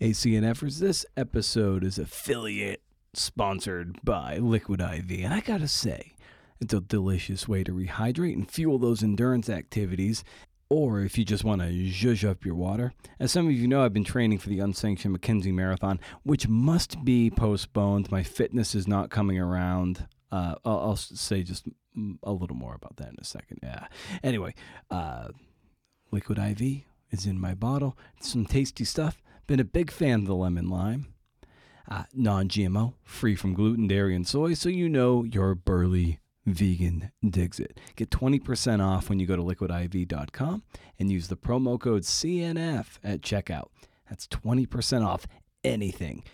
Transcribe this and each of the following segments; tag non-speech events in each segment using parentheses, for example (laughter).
ACNFers, this episode is affiliate sponsored by Liquid IV. And I gotta say, it's a delicious way to rehydrate and fuel those endurance activities. Or if you just want to zhuzh up your water. As some of you know, I've been training for the unsanctioned Mackenzie Marathon, which must be postponed. My fitness is not coming around. Uh, I'll, I'll say just a little more about that in a second. Yeah. Anyway, uh, Liquid IV is in my bottle. It's some tasty stuff. Been a big fan of the lemon lime. Uh, non GMO, free from gluten, dairy, and soy, so you know your burly vegan digs it. Get 20% off when you go to liquidiv.com and use the promo code CNF at checkout. That's 20% off anything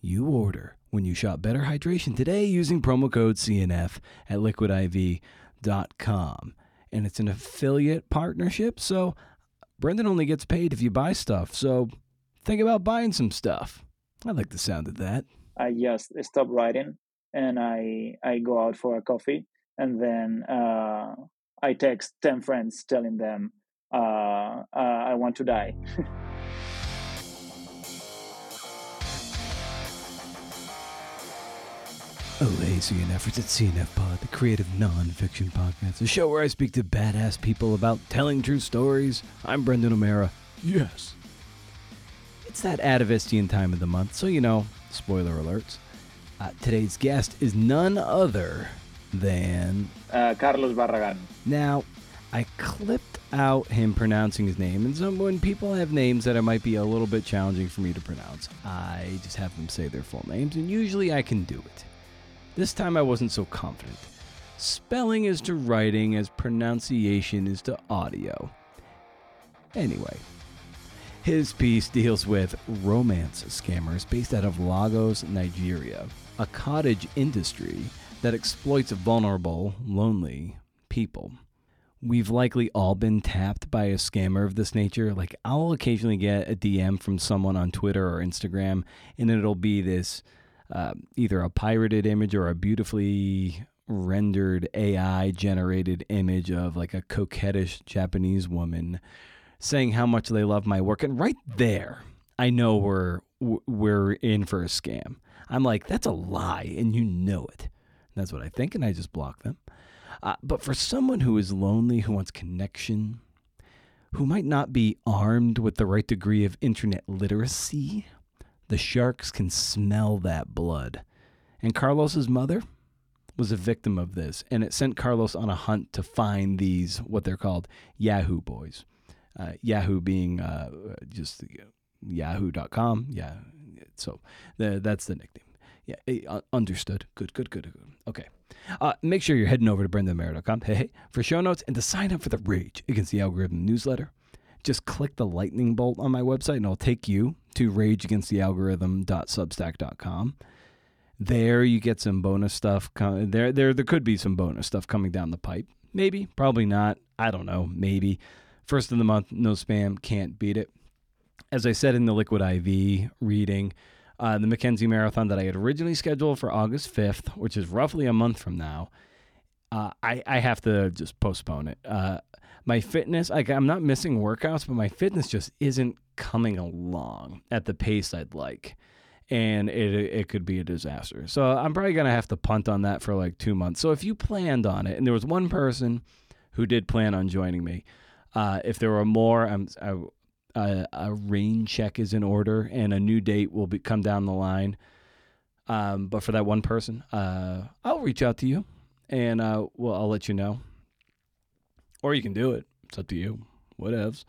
you order when you shop Better Hydration today using promo code CNF at liquidiv.com. And it's an affiliate partnership, so Brendan only gets paid if you buy stuff. So think about buying some stuff. I like the sound of that. I just stop writing and I I go out for a coffee and then uh, I text ten friends telling them uh, uh, I want to die. (laughs) Oh, CNF, it's CNF Pod, the creative non-fiction podcast, a show where I speak to badass people about telling true stories. I'm Brendan O'Meara. Yes. It's that atavistian time of the month, so you know, spoiler alerts. Uh, today's guest is none other than uh, Carlos Barragan. Now, I clipped out him pronouncing his name, and so when people have names that it might be a little bit challenging for me to pronounce, I just have them say their full names, and usually I can do it. This time I wasn't so confident. Spelling is to writing as pronunciation is to audio. Anyway, his piece deals with romance scammers based out of Lagos, Nigeria, a cottage industry that exploits vulnerable, lonely people. We've likely all been tapped by a scammer of this nature. Like, I'll occasionally get a DM from someone on Twitter or Instagram, and it'll be this uh, either a pirated image or a beautifully rendered AI generated image of like a coquettish Japanese woman saying how much they love my work. And right there, I know we're we're in for a scam. I'm like, that's a lie, and you know it. That's what I think, and I just block them. Uh, but for someone who is lonely, who wants connection, who might not be armed with the right degree of internet literacy, the sharks can smell that blood. And Carlos's mother was a victim of this, and it sent Carlos on a hunt to find these what they're called Yahoo boys. Uh, Yahoo being uh, just Yahoo.com. Yeah, so that's the nickname. Yeah, uh, understood. Good, good, good, good. Okay. Uh, make sure you're heading over to brendanomeara.com hey, hey, for show notes and to sign up for the Rage Against the Algorithm newsletter. Just click the lightning bolt on my website and it'll take you to rageagainstthealgorithm.substack.com. There you get some bonus stuff. There, there, there could be some bonus stuff coming down the pipe. Maybe, probably not. I don't know. Maybe. First of the month, no spam, can't beat it. As I said in the Liquid IV reading, uh, the Mackenzie Marathon that I had originally scheduled for August 5th, which is roughly a month from now, uh, I, I have to just postpone it. Uh, my fitness, like I'm not missing workouts, but my fitness just isn't coming along at the pace I'd like. And it it could be a disaster. So I'm probably gonna have to punt on that for like two months. So if you planned on it, and there was one person who did plan on joining me, uh, if there are more, I'm, I, a rain check is in order, and a new date will be, come down the line. Um, but for that one person, uh, I'll reach out to you, and uh, well, I'll let you know or you can do it. It's up to you. Whatevs.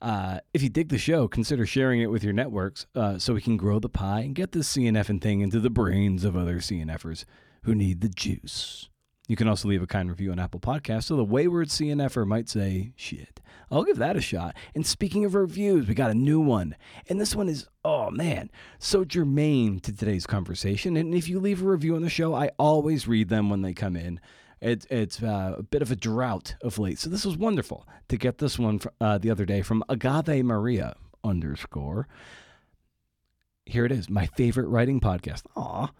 Uh, if you dig the show, consider sharing it with your networks uh, so we can grow the pie and get this CNF thing into the brains of other CNFers who need the juice. You can also leave a kind review on Apple Podcasts so the wayward CNFer might say, shit, I'll give that a shot. And speaking of reviews, we got a new one. And this one is, oh man, so germane to today's conversation. And if you leave a review on the show, I always read them when they come in. It, it's uh, a bit of a drought of late. So this was wonderful to get this one uh, the other day from Agave Maria underscore. Here it is, my favorite writing podcast. Aw.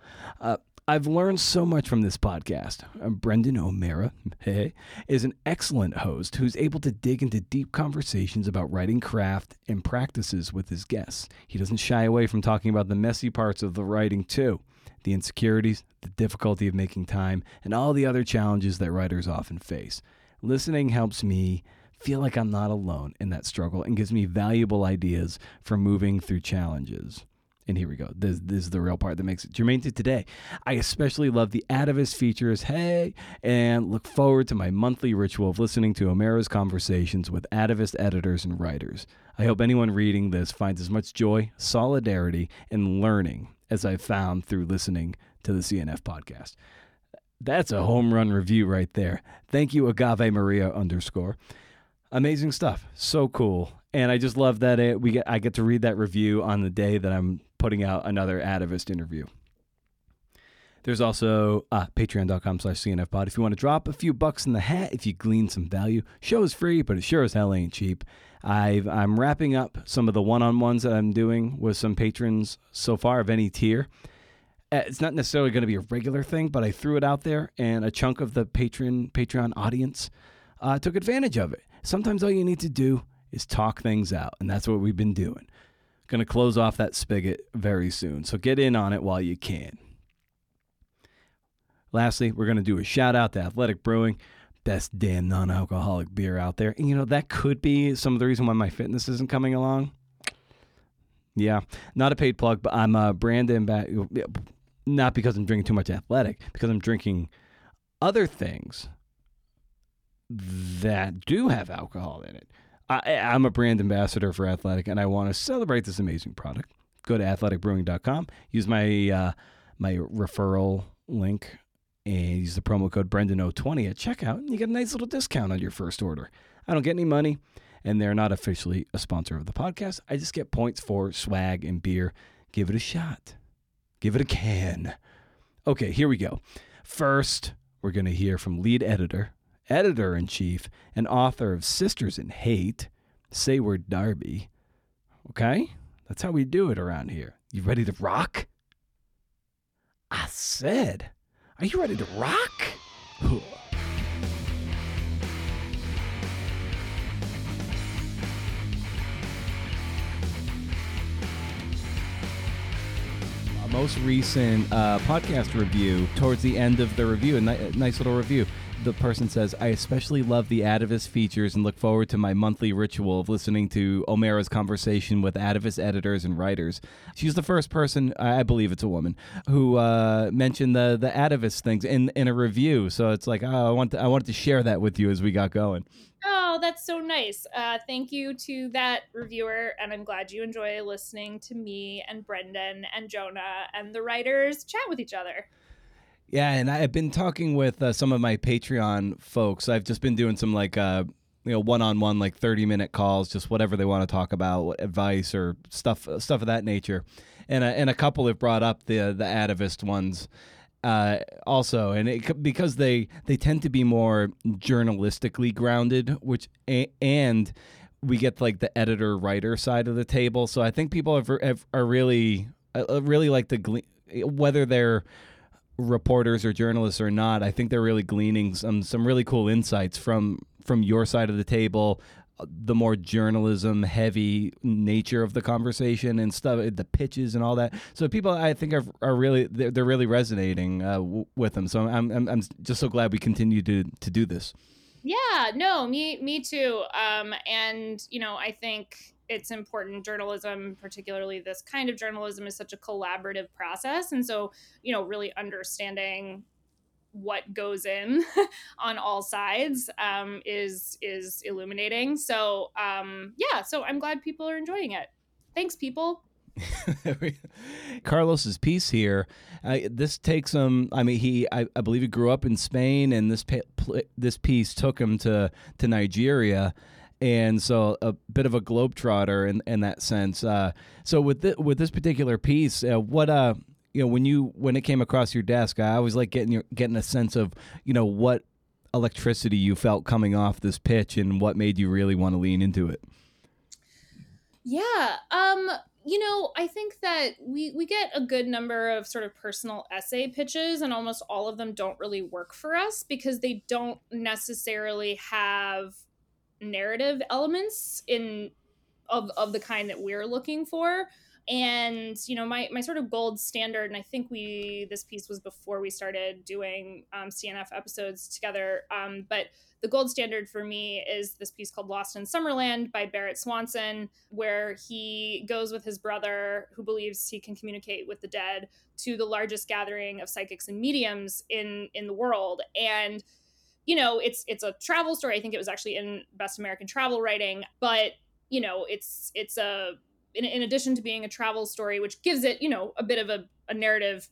Uh, I've learned so much from this podcast. Uh, Brendan O'Meara hey, is an excellent host who's able to dig into deep conversations about writing craft and practices with his guests. He doesn't shy away from talking about the messy parts of the writing, too the insecurities, the difficulty of making time, and all the other challenges that writers often face. Listening helps me feel like I'm not alone in that struggle and gives me valuable ideas for moving through challenges. And here we go. This, this is the real part that makes it germane to today. I especially love the Atavist features, hey, and look forward to my monthly ritual of listening to O'Meara's conversations with Atavist editors and writers. I hope anyone reading this finds as much joy, solidarity, and learning as I've found through listening to the CNF podcast. That's a home run review right there. Thank you, Agave Maria underscore. Amazing stuff. So cool. And I just love that it, we get I get to read that review on the day that I'm putting out another Atavist interview. There's also uh, patreon.com slash cnfpod. If you want to drop a few bucks in the hat, if you glean some value, show is free, but it sure as hell ain't cheap. I've, I'm wrapping up some of the one-on-ones that I'm doing with some patrons so far of any tier. Uh, it's not necessarily going to be a regular thing, but I threw it out there, and a chunk of the patron Patreon audience uh, took advantage of it. Sometimes all you need to do is talk things out, and that's what we've been doing. Going to close off that spigot very soon, so get in on it while you can. Lastly, we're going to do a shout out to Athletic Brewing, best damn non alcoholic beer out there. And you know, that could be some of the reason why my fitness isn't coming along. Yeah, not a paid plug, but I'm uh, a brand ambassador. Not because I'm drinking too much athletic, because I'm drinking other things that do have alcohol in it. I, am a brand ambassador for Athletic, and I want to celebrate this amazing product. Go to athleticbrewing.com, use my uh, my referral link, and use the promo code BRENDANO20 at checkout, and you get a nice little discount on your first order. I don't get any money, and they're not officially a sponsor of the podcast. I just get points for swag and beer. Give it a shot. Give it a can. Okay, here we go. First, we're going to hear from lead editor editor in chief, and author of Sisters in Hate, Seyward Darby. Okay? That's how we do it around here. You ready to rock? I said, Are you ready to rock? most recent uh, podcast review towards the end of the review a ni- nice little review the person says, I especially love the Atavist features and look forward to my monthly ritual of listening to O'Meara's conversation with Atavist editors and writers. She's the first person, I believe it's a woman, who uh, mentioned the the Atavist things in, in a review. So it's like, oh, I want to, I wanted to share that with you as we got going. Oh, that's so nice. Uh, thank you to that reviewer, and I'm glad you enjoy listening to me and Brendan and Jonah and the writers chat with each other. Yeah, and I've been talking with uh, some of my Patreon folks. I've just been doing some like uh, you know one-on-one like 30-minute calls, just whatever they want to talk about, advice or stuff stuff of that nature. And a, and a couple have brought up the the atavist ones uh, also, and it, because they they tend to be more journalistically grounded, which and we get like the editor writer side of the table. So I think people have, have are really uh, really like the whether they're reporters or journalists or not, I think they're really gleaning some some really cool insights from from your side of the table, uh, the more journalism heavy nature of the conversation and stuff, the pitches and all that. So people, I think, are, are really they're, they're really resonating uh, w- with them. So I'm, I'm I'm just so glad we continue to to do this. Yeah, no, me me too. Um, and you know, I think it's important journalism particularly this kind of journalism is such a collaborative process and so you know really understanding what goes in (laughs) on all sides um, is is illuminating so um, yeah so i'm glad people are enjoying it thanks people (laughs) Carlos's piece here. Uh, this takes him. I mean, he. I, I, believe he grew up in Spain, and this this piece took him to to Nigeria and so a bit of a globetrotter in in that sense. Uh, so with the, with this particular piece, uh, what uh you know when you when it came across your desk, I always like getting your getting a sense of you know what electricity you felt coming off this pitch and what made you really want to lean into it. Yeah. Um you know, I think that we we get a good number of sort of personal essay pitches, and almost all of them don't really work for us because they don't necessarily have narrative elements in of of the kind that we're looking for. And you know my my sort of gold standard and i think we this piece was before we started doing um, cnf episodes together um, but the gold standard for me is this piece called lost in summerland by barrett swanson where he goes with his brother who believes he can communicate with the dead to the largest gathering of psychics and mediums in in the world. And you know it's it's a travel story i think it was actually in best american travel writing but you know it's it's a in, in addition to being a travel story, which gives it, you know, a bit of a, a narrative,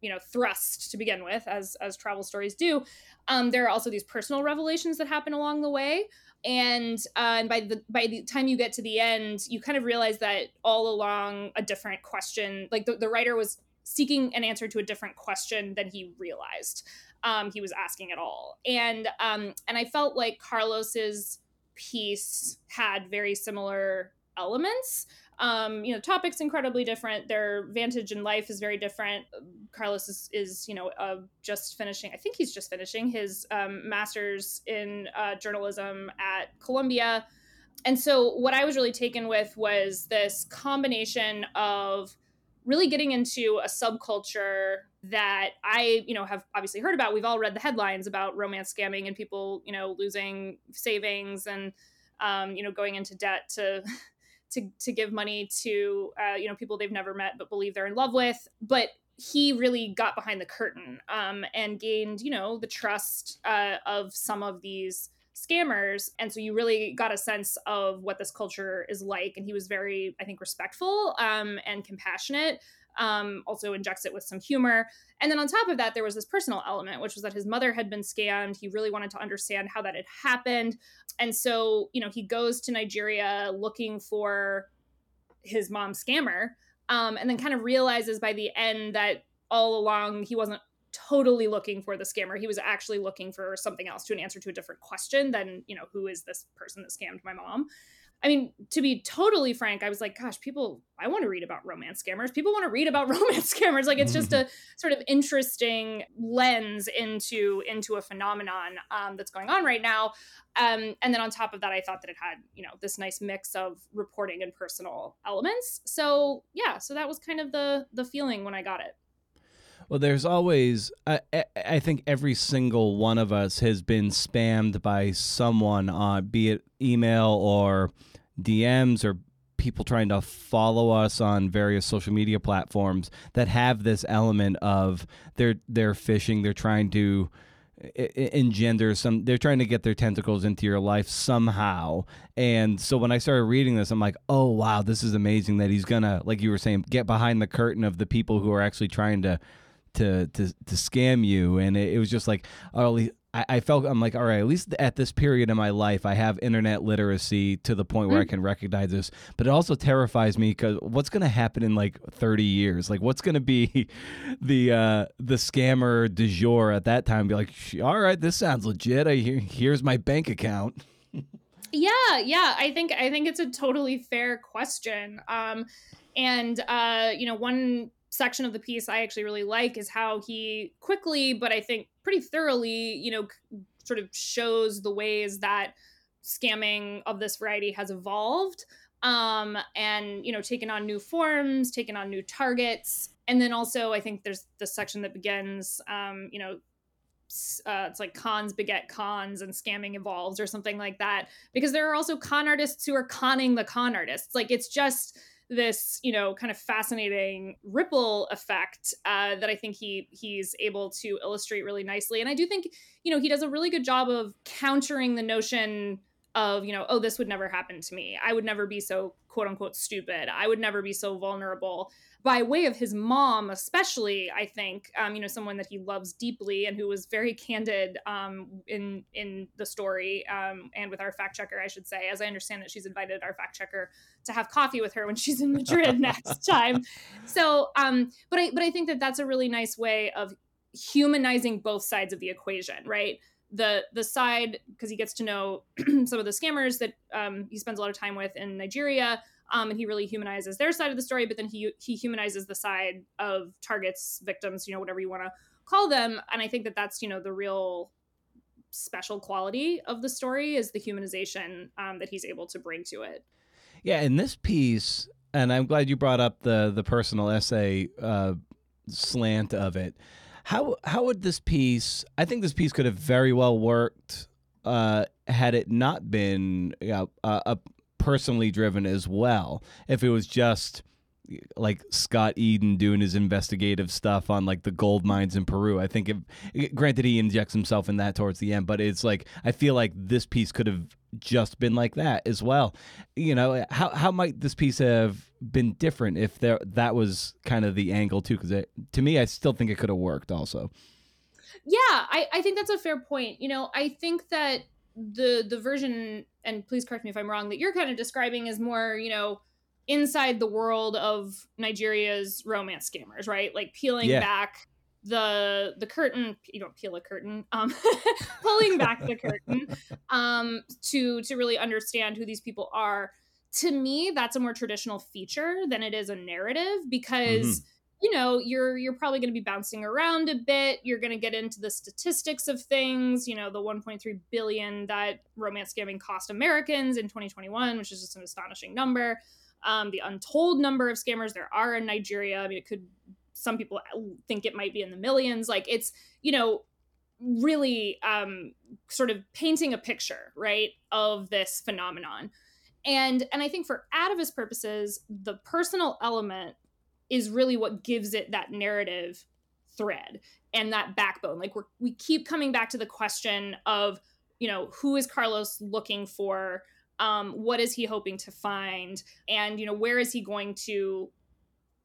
you know, thrust to begin with, as as travel stories do. Um, there are also these personal revelations that happen along the way, and uh, and by the by the time you get to the end, you kind of realize that all along a different question, like the, the writer was seeking an answer to a different question than he realized um, he was asking at all, and um, and I felt like Carlos's piece had very similar elements um, you know, topics incredibly different. Their vantage in life is very different. Carlos is, is you know, uh, just finishing. I think he's just finishing his um, master's in uh, journalism at Columbia. And so, what I was really taken with was this combination of really getting into a subculture that I, you know, have obviously heard about. We've all read the headlines about romance scamming and people, you know, losing savings and, um, you know, going into debt to (laughs) to to give money to uh, you know people they've never met but believe they're in love with but he really got behind the curtain um, and gained you know the trust uh, of some of these scammers and so you really got a sense of what this culture is like and he was very i think respectful um, and compassionate um, also injects it with some humor. And then on top of that, there was this personal element, which was that his mother had been scammed. He really wanted to understand how that had happened. And so, you know, he goes to Nigeria looking for his mom's scammer, um, and then kind of realizes by the end that all along he wasn't totally looking for the scammer. He was actually looking for something else to an answer to a different question than, you know, who is this person that scammed my mom? I mean, to be totally frank, I was like, gosh, people, I want to read about romance scammers. People want to read about (laughs) romance scammers. Like it's just a (laughs) sort of interesting lens into into a phenomenon um, that's going on right now. Um, and then on top of that, I thought that it had, you know, this nice mix of reporting and personal elements. So yeah, so that was kind of the the feeling when I got it. Well, there's always, I, I think every single one of us has been spammed by someone, uh, be it email or DMs or people trying to follow us on various social media platforms that have this element of they're they're phishing, they're trying to engender some they're trying to get their tentacles into your life somehow. And so when i started reading this i'm like oh wow this is amazing that he's gonna like you were saying get behind the curtain of the people who are actually trying to to to to scam you, and it, it was just like, oh, I, I felt I'm like, all right, at least at this period in my life, I have internet literacy to the point where mm. I can recognize this. But it also terrifies me because what's going to happen in like 30 years? Like, what's going to be (laughs) the uh, the scammer du jour at that time? Be like, all right, this sounds legit. I here's my bank account. yeah, yeah, I think I think it's a totally fair question. Um, and uh, you know, one section of the piece I actually really like is how he quickly, but I think pretty thoroughly, you know, sort of shows the ways that scamming of this variety has evolved um, and, you know, taken on new forms, taken on new targets. And then also, I think there's the section that begins, um, you know, uh, it's like cons beget cons and scamming evolves or something like that because there are also con artists who are conning the con artists like it's just this you know kind of fascinating ripple effect uh, that I think he he's able to illustrate really nicely. And I do think you know he does a really good job of countering the notion of you know oh this would never happen to me. I would never be so quote unquote stupid. I would never be so vulnerable by way of his mom, especially, I think, um, you know, someone that he loves deeply and who was very candid um, in in the story um, and with our fact checker, I should say. As I understand that she's invited our fact checker to have coffee with her when she's in (laughs) Madrid next time. So, um, but I but I think that that's a really nice way of humanizing both sides of the equation, right? the the side because he gets to know (clears throat) some of the scammers that um, he spends a lot of time with in Nigeria um, and he really humanizes their side of the story. But then he he humanizes the side of targets, victims, you know, whatever you want to call them. And I think that that's you know the real special quality of the story is the humanization um, that he's able to bring to it. Yeah, in this piece, and I'm glad you brought up the the personal essay uh, slant of it. How how would this piece? I think this piece could have very well worked uh, had it not been you know, uh, personally driven as well. If it was just like Scott Eden doing his investigative stuff on like the gold mines in Peru. I think if granted he injects himself in that towards the end, but it's like I feel like this piece could have just been like that as well. You know, how how might this piece have been different if there that was kind of the angle too because to me I still think it could have worked also. Yeah, I I think that's a fair point. You know, I think that the the version and please correct me if I'm wrong that you're kind of describing is more, you know, inside the world of Nigeria's romance scammers, right? Like peeling yeah. back the the curtain you don't peel a curtain um (laughs) (laughs) pulling back the curtain um to to really understand who these people are to me that's a more traditional feature than it is a narrative because mm-hmm. you know you're you're probably going to be bouncing around a bit you're going to get into the statistics of things you know the 1.3 billion that romance scamming cost americans in 2021 which is just an astonishing number um, the untold number of scammers there are in Nigeria. I mean, it could, some people think it might be in the millions. Like it's, you know, really um, sort of painting a picture, right, of this phenomenon. And, and I think for Atavist purposes, the personal element is really what gives it that narrative thread and that backbone. Like we're, we keep coming back to the question of, you know, who is Carlos looking for? Um, what is he hoping to find? And you know where is he going to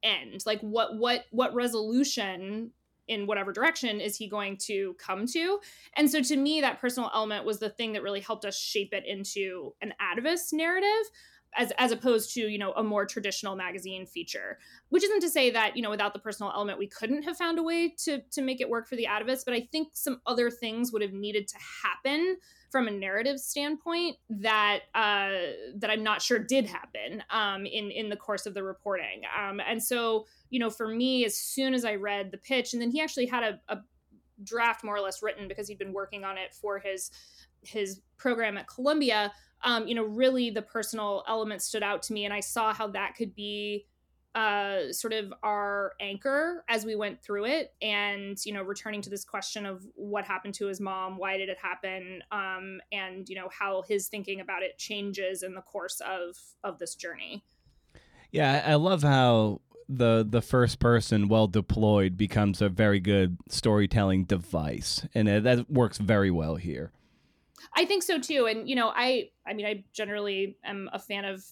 end? Like what what what resolution in whatever direction is he going to come to? And so to me that personal element was the thing that really helped us shape it into an atavist narrative as as opposed to you know a more traditional magazine feature which isn't to say that you know without the personal element we couldn't have found a way to to make it work for the atavist but i think some other things would have needed to happen from a narrative standpoint that uh, that I'm not sure did happen um, in in the course of the reporting. Um, and so, you know, for me, as soon as I read the pitch, and then he actually had a, a draft more or less written because he'd been working on it for his his program at Columbia. Um, you know, really the personal element stood out to me, and I saw how that could be uh, sort of our anchor as we went through it and you know returning to this question of what happened to his mom why did it happen um, and you know how his thinking about it changes in the course of of this journey yeah i love how the the first person well deployed becomes a very good storytelling device and that works very well here i think so too. And you know i i mean i generally am a fan of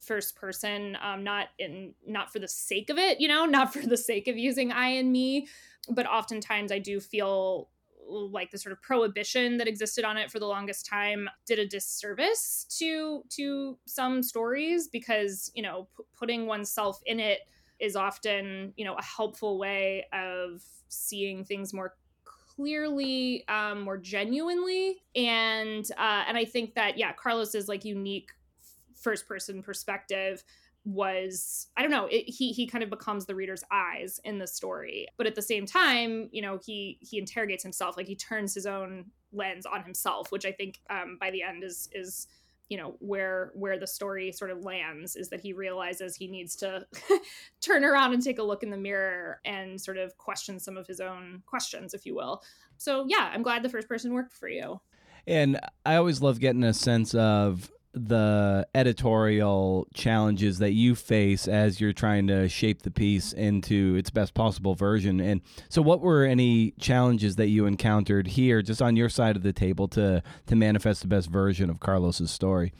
first person um, not in not for the sake of it you know (laughs) not for the sake of using i and me. But oftentimes i do feel like the sort of prohibition that existed on it for the longest time did a disservice to to some stories because you know p- putting oneself in it is often you know a helpful way of seeing things more clearly um, more genuinely and uh, and i think that yeah carlos's like unique first person perspective was i don't know it, he he kind of becomes the reader's eyes in the story but at the same time you know he he interrogates himself like he turns his own lens on himself which i think um, by the end is is you know where where the story sort of lands is that he realizes he needs to (laughs) turn around and take a look in the mirror and sort of question some of his own questions if you will. So yeah i'm glad the first person worked for you. And i always love getting a sense of the editorial challenges that you face as you're trying to shape the piece into its best possible version. And so, what were any challenges that you encountered here, just on your side of the table, to to manifest the best version of Carlos's story?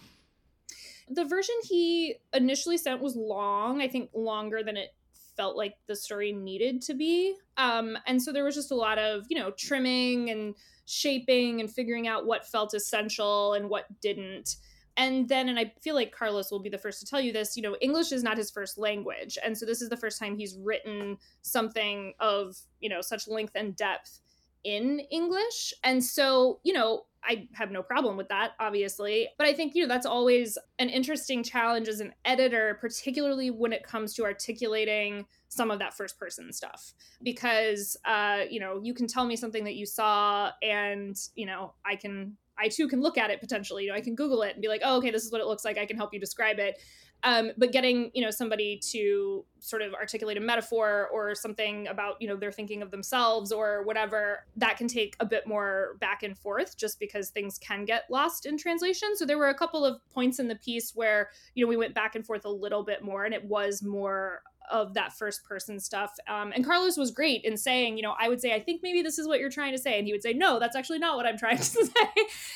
The version he initially sent was long. I think longer than it felt like the story needed to be. Um, and so there was just a lot of you know trimming and shaping and figuring out what felt essential and what didn't and then and i feel like carlos will be the first to tell you this you know english is not his first language and so this is the first time he's written something of you know such length and depth in english and so you know I have no problem with that, obviously. But I think, you know, that's always an interesting challenge as an editor, particularly when it comes to articulating some of that first person stuff. Because, uh, you know, you can tell me something that you saw, and, you know, I can I too can look at it potentially. You know, I can Google it and be like, oh, okay, this is what it looks like. I can help you describe it. Um, but getting you know somebody to sort of articulate a metaphor or something about you know they're thinking of themselves or whatever that can take a bit more back and forth just because things can get lost in translation so there were a couple of points in the piece where you know we went back and forth a little bit more and it was more of that first person stuff. Um, and Carlos was great in saying, you know, I would say, I think maybe this is what you're trying to say, and he would say, no, that's actually not what I'm trying (laughs) to say,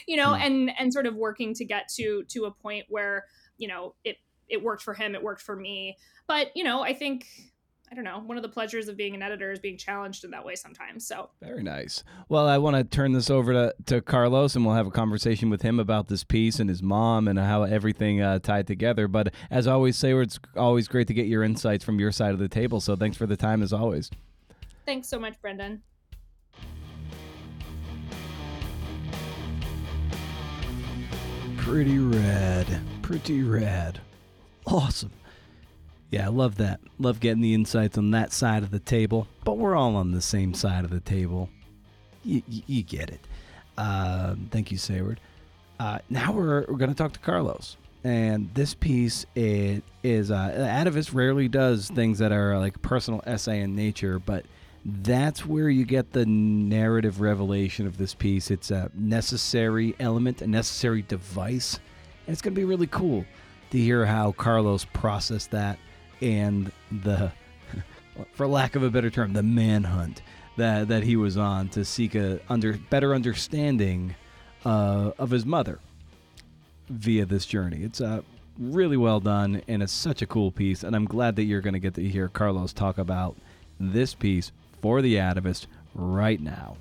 you know, mm. and and sort of working to get to to a point where you know it it worked for him, it worked for me. But, you know, I think I don't know. One of the pleasures of being an editor is being challenged in that way sometimes. So very nice. Well, I want to turn this over to, to Carlos, and we'll have a conversation with him about this piece and his mom and how everything uh, tied together. But as always, Seyward, it's always great to get your insights from your side of the table. So thanks for the time as always. Thanks so much, Brendan. Pretty rad. Pretty rad awesome. Yeah, I love that. Love getting the insights on that side of the table. But we're all on the same side of the table. You, you, get it. Uh, thank you, Seyward. Uh, now we're, we're going to talk to Carlos. And this piece it is uh, Atavist rarely does things that are like personal essay in nature, but that's where you get the narrative revelation of this piece. It's a necessary element, a necessary device, and it's going to be really cool to hear how Carlos processed that and the, (laughs) for lack of a better term, the manhunt that that he was on to seek a under better understanding uh, of his mother via this journey. It's uh, really well done and it's such a cool piece. And I'm glad that you're going to get to hear Carlos talk about this piece for the Atavist right now.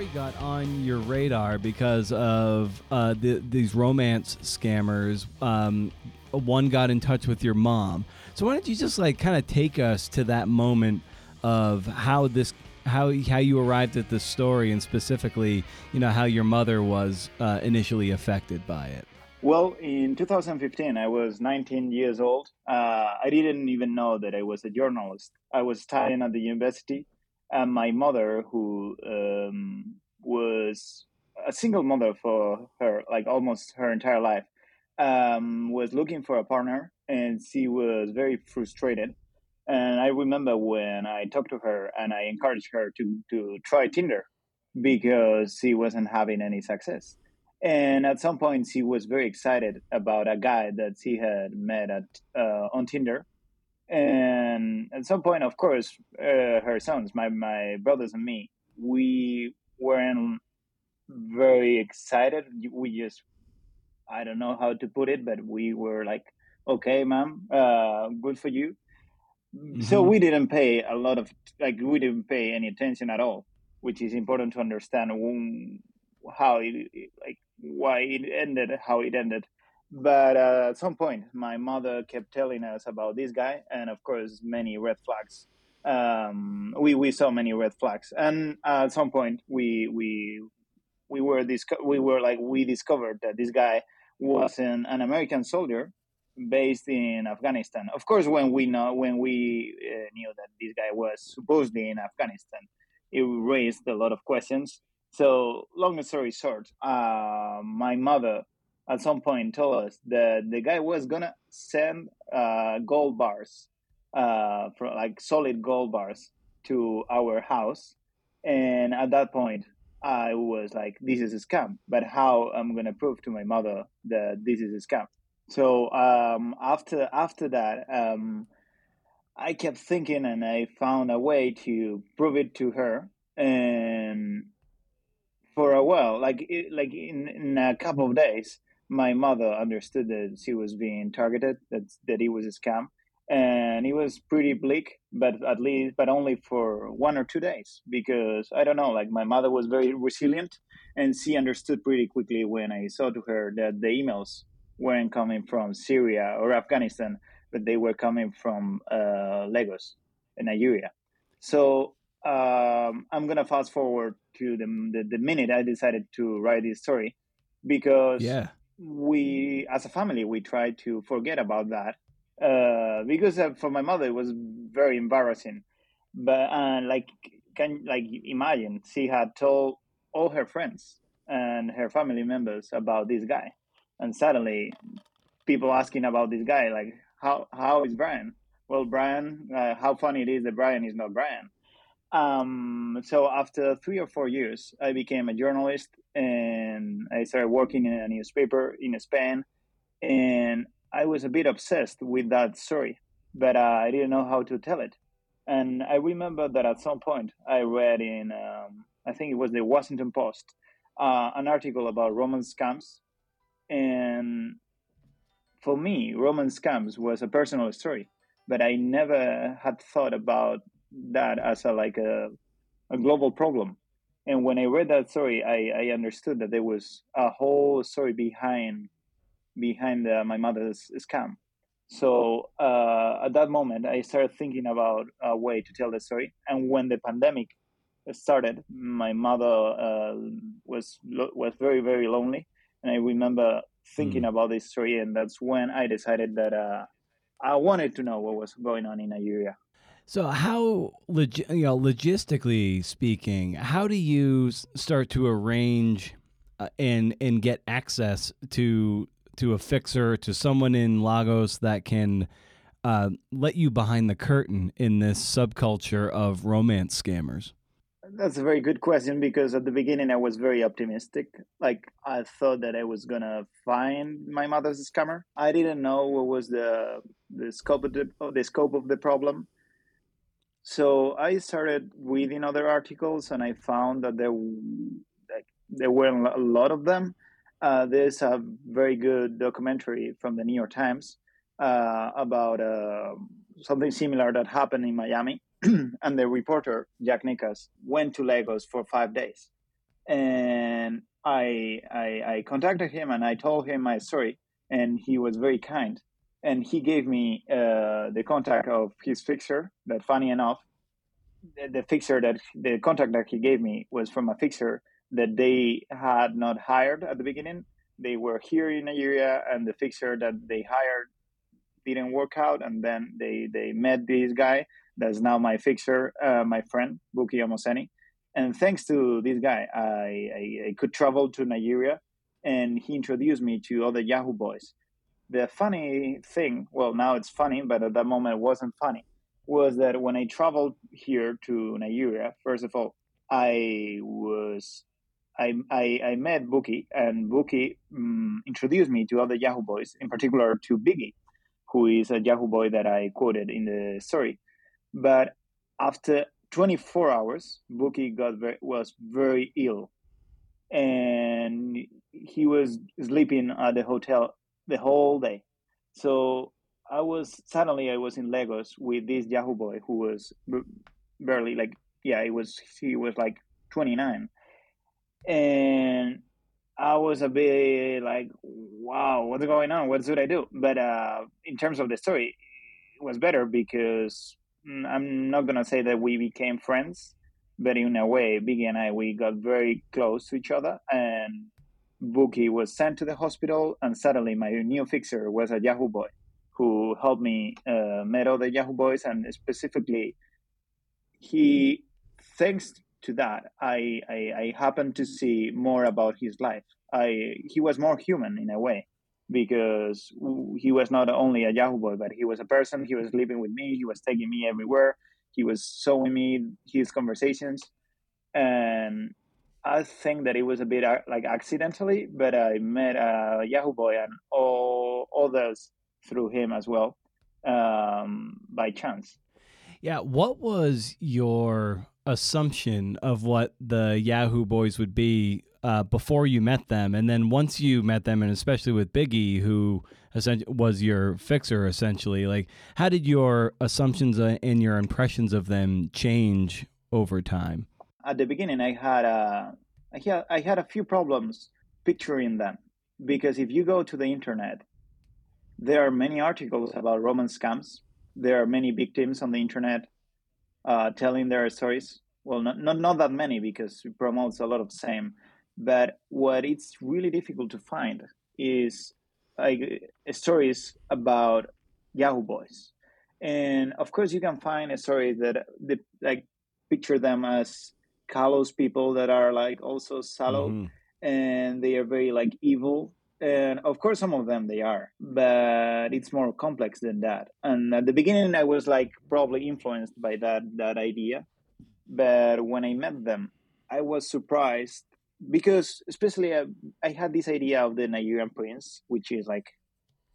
Story got on your radar because of uh, the, these romance scammers. Um, one got in touch with your mom. So why don't you just like kind of take us to that moment of how this how how you arrived at this story and specifically you know how your mother was uh, initially affected by it. Well, in 2015, I was 19 years old. Uh, I didn't even know that I was a journalist. I was studying at the university and my mother, who um, was a single mother for her, like almost her entire life, um, was looking for a partner, and she was very frustrated. And I remember when I talked to her and I encouraged her to to try Tinder because she wasn't having any success. And at some point, she was very excited about a guy that she had met at uh, on Tinder, and at some point, of course, uh, her sons, my my brothers and me, we weren't very excited. We just, I don't know how to put it, but we were like, okay, mom, uh, good for you. Mm-hmm. So we didn't pay a lot of like we didn't pay any attention at all, which is important to understand how it like why it ended, how it ended but uh, at some point my mother kept telling us about this guy and of course many red flags. Um, we we saw many red flags. And uh, at some point we we we were disco- we were like we discovered that this guy was an, an american soldier based in afghanistan. Of course when we know when we uh, knew that this guy was supposedly in afghanistan it raised a lot of questions. So long story short uh, my mother at some point told us that the guy was gonna send uh, gold bars, uh, for like solid gold bars to our house, and at that point, I was like, "This is a scam." But how am I'm gonna prove to my mother that this is a scam? So um, after after that, um, I kept thinking, and I found a way to prove it to her, and for a while, like like in, in a couple of days, my mother understood that she was being targeted, that that it was a scam, and it was pretty bleak. But at least, but only for one or two days, because I don't know. Like my mother was very resilient, and she understood pretty quickly when I saw to her that the emails weren't coming from Syria or Afghanistan, but they were coming from uh, Lagos. in Nigeria. So um, I'm gonna fast forward to the, the, the minute I decided to write this story because Yeah. We as a family we tried to forget about that uh, because uh, for my mother it was very embarrassing. But uh, like can like imagine she had told all her friends and her family members about this guy. And suddenly people asking about this guy like how how is brian? Well brian uh, how funny it is that brian is not brian um, so after three or four years i became a journalist and i started working in a newspaper in spain and i was a bit obsessed with that story but uh, i didn't know how to tell it and I remember that at some point I read in, um, I think it was the Washington Post, uh, an article about romance scams. And for me, romance scams was a personal story, but I never had thought about that as a, like a, a global problem. And when I read that story, I, I understood that there was a whole story behind behind uh, my mother's scam. So uh, at that moment, I started thinking about a way to tell the story. And when the pandemic started, my mother uh, was was very very lonely, and I remember thinking mm. about this story, and that's when I decided that uh, I wanted to know what was going on in Nigeria. So, how log- you know, logistically speaking, how do you start to arrange uh, and and get access to to a fixer, to someone in Lagos that can uh, let you behind the curtain in this subculture of romance scammers? That's a very good question because at the beginning I was very optimistic. Like I thought that I was gonna find my mother's scammer. I didn't know what was the the scope of the, the scope of the problem. So I started reading other articles and I found that there there were a lot of them uh, there's a very good documentary from the New York Times uh, about uh, something similar that happened in Miami. (clears throat) and the reporter, Jack Nicas, went to Lagos for five days. And I, I, I contacted him and I told him my story, and he was very kind. And he gave me uh, the contact of his fixer. That, funny enough, the, the fixer that the contact that he gave me was from a fixer that they had not hired at the beginning. They were here in Nigeria, and the fixer that they hired didn't work out, and then they they met this guy that's now my fixer, uh, my friend Buki Amoseni. And thanks to this guy, I, I, I could travel to Nigeria, and he introduced me to other Yahoo boys. The funny thing, well, now it's funny, but at that moment it wasn't funny, was that when I traveled here to Nigeria, first of all, I was I, I, I met Buki, and Buki um, introduced me to other Yahoo boys, in particular to Biggie, who is a Yahoo boy that I quoted in the story. But after 24 hours, Buki got very, was very ill, and he was sleeping at the hotel the whole day. So I was suddenly I was in Lagos with this Yahoo boy who was barely like yeah, it was he was like 29 and I was a bit like, wow, what's going on? What should I do? But uh, in terms of the story, it was better because mm, I'm not gonna say that we became friends, but in a way, Biggie and I we got very close to each other. And Buki was sent to the hospital, and suddenly my new fixer was a Yahoo boy who helped me uh, meet other Yahoo boys, and specifically, he thanks to that, I, I, I happened to see more about his life. I he was more human in a way because he was not only a Yahoo boy, but he was a person. He was living with me. He was taking me everywhere. He was showing me his conversations, and I think that it was a bit uh, like accidentally, but I met a Yahoo boy and all others through him as well um, by chance. Yeah, what was your assumption of what the Yahoo Boys would be uh, before you met them, and then once you met them, and especially with Biggie, who was your fixer essentially, like how did your assumptions uh, and your impressions of them change over time? At the beginning, I had a I had I had a few problems picturing them because if you go to the internet, there are many articles about romance scams. There are many victims on the internet uh, telling their stories. Well, not, not not that many because it promotes a lot of same. But what it's really difficult to find is like stories about Yahoo boys, and of course you can find a story that the, like picture them as callous people that are like also sallow mm-hmm. and they are very like evil. And of course some of them they are but it's more complex than that. And at the beginning i was like probably influenced by that that idea. But when i met them i was surprised because especially I, uh, I had this idea of the nigerian prince which is like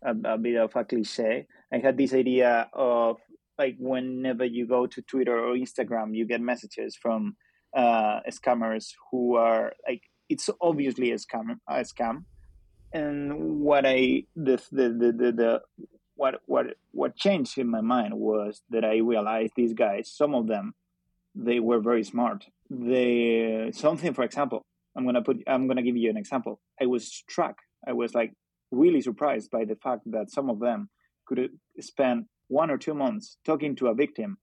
a, a bit of a cliche. I had this idea of like whenever you go to twitter or instagram you get messages from uh, scammers who are like it's obviously a scam a scam and what I the the the, the, the what what what changed in my mind was that I realized these guys, some of them, they were very smart. They something, for example, I'm gonna put I'm gonna give you an example. I was struck. I was like really surprised by the fact that some of them could spend one or two months talking to a victim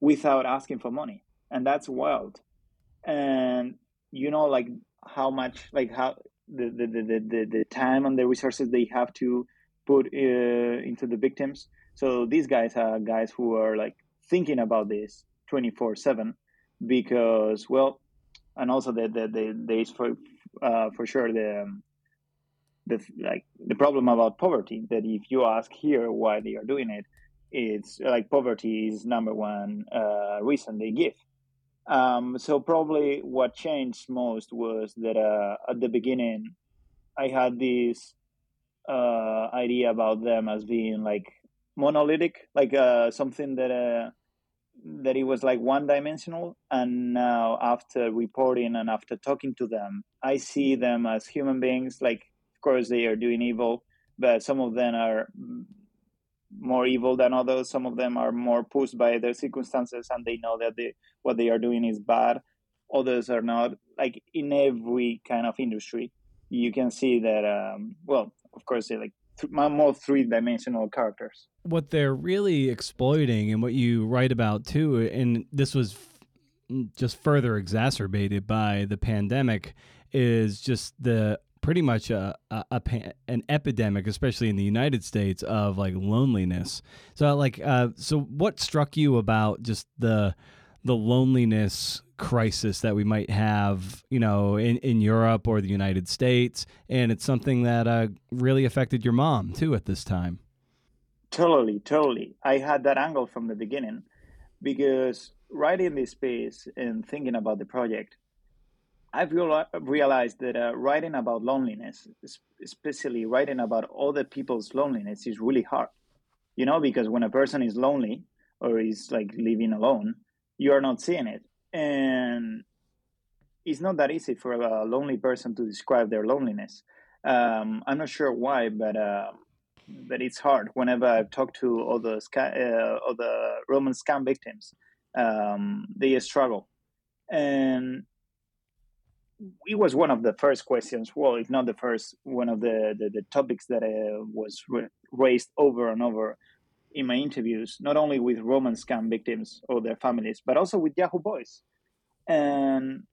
without asking for money, and that's wild. And you know, like how much, like how the, the, the, the, the time and the resources they have to put uh, into the victims. So these guys are guys who are like thinking about this 24 7 because, well, and also the, the, the, there is for, uh, for sure the, um, the, like the problem about poverty that if you ask here why they are doing it, it's like poverty is number one uh, reason they give um, so probably what changed most was that uh, at the beginning, I had this uh, idea about them as being like monolithic, like uh, something that uh, that it was like one dimensional. And now, after reporting and after talking to them, I see them as human beings. Like, of course, they are doing evil, but some of them are more evil than others. Some of them are more pushed by their circumstances and they know that they, what they are doing is bad. Others are not. Like in every kind of industry, you can see that. Um, well, of course, they like th- more three dimensional characters. What they're really exploiting, and what you write about too, and this was f- just further exacerbated by the pandemic, is just the pretty much a, a, a, an epidemic, especially in the United States, of like loneliness. So like, uh, so what struck you about just the the loneliness crisis that we might have, you know, in, in Europe or the United States, and it's something that uh, really affected your mom too at this time. Totally, totally. I had that angle from the beginning because writing this piece and thinking about the project, I've realized that uh, writing about loneliness, especially writing about other people's loneliness, is really hard. You know, because when a person is lonely or is like living alone, you are not seeing it, and it's not that easy for a lonely person to describe their loneliness. Um, I'm not sure why, but uh, but it's hard. Whenever I've talked to other uh, other romance scam victims, um, they struggle, and it was one of the first questions well if not the first one of the the, the topics that uh, was raised over and over in my interviews not only with romance scam victims or their families but also with yahoo boys. And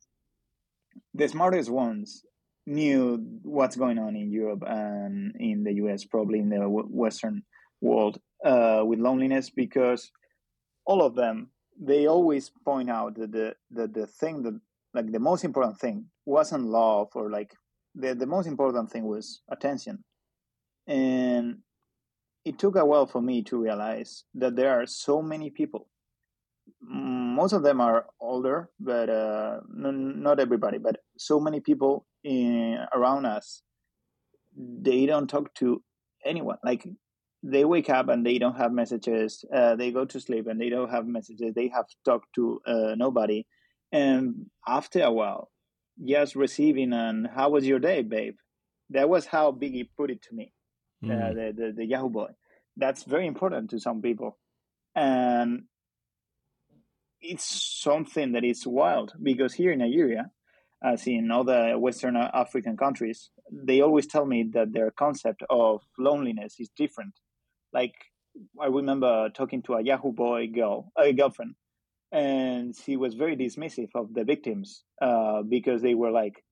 the smartest ones knew what's going on in europe and in the us probably in the western world uh, with loneliness because all of them they always point out that the, the, the thing that like the most important thing wasn't love or like the, the most important thing was attention. And it took a while for me to realize that there are so many people. Most of them are older but uh, not everybody but so many people in, around us they don't talk to anyone. Like they wake up and they don't have messages uh, they go to sleep and they don't have messages they have talked to uh, nobody and after a while, just receiving and "How was your day, babe?" That was how Biggie put it to me, mm. uh, the, the the Yahoo boy. That's very important to some people, and it's something that is wild because here in Nigeria, as in other Western African countries, they always tell me that their concept of loneliness is different. Like I remember talking to a Yahoo boy girl, a girlfriend, and she was very dismissive of the victims uh, because they were like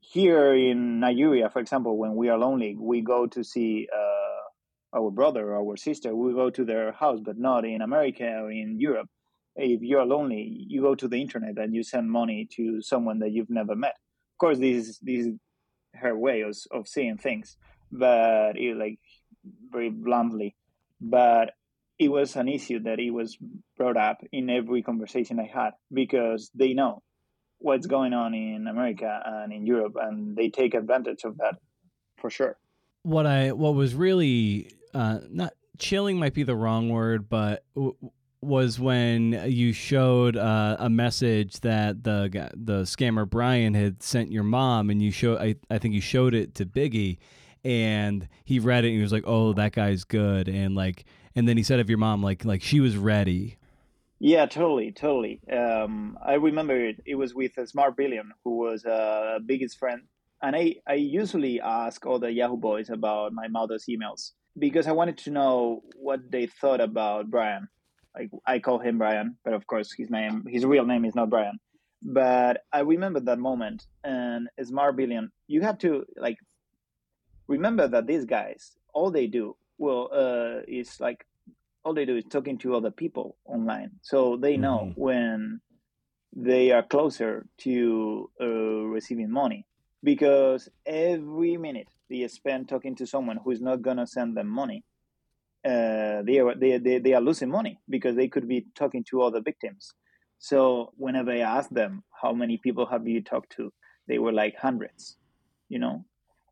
here in Nigeria, for example, when we are lonely, we go to see uh, our brother or our sister. We go to their house, but not in America or in Europe. If you're lonely, you go to the internet and you send money to someone that you've never met. Of course, this is this is her way of, of seeing things, but it, like very bluntly. But it was an issue that it was brought up in every conversation I had because they know what's going on in America and in Europe, and they take advantage of that for sure. What I what was really uh, not chilling might be the wrong word, but w- was when you showed uh, a message that the the scammer Brian had sent your mom, and you show I I think you showed it to Biggie, and he read it and he was like, "Oh, that guy's good," and like, and then he said of your mom like like she was ready yeah, totally, totally. Um, I remember it. It was with Smart Billion, who was uh, Biggie's friend, and I I usually ask all the Yahoo boys about my mother's emails because I wanted to know what they thought about Brian. Like I call him Brian, but of course his name, his real name is not Brian. But I remember that moment, and Smart Billion, you have to like remember that these guys, all they do, well, uh, is like all they do is talking to other people online. So they know mm-hmm. when they are closer to uh, receiving money. Because every minute they spend talking to someone who is not gonna send them money uh, they are they, they, they are losing money because they could be talking to other victims. So whenever i asked them how many people have you talked to they were like hundreds you know?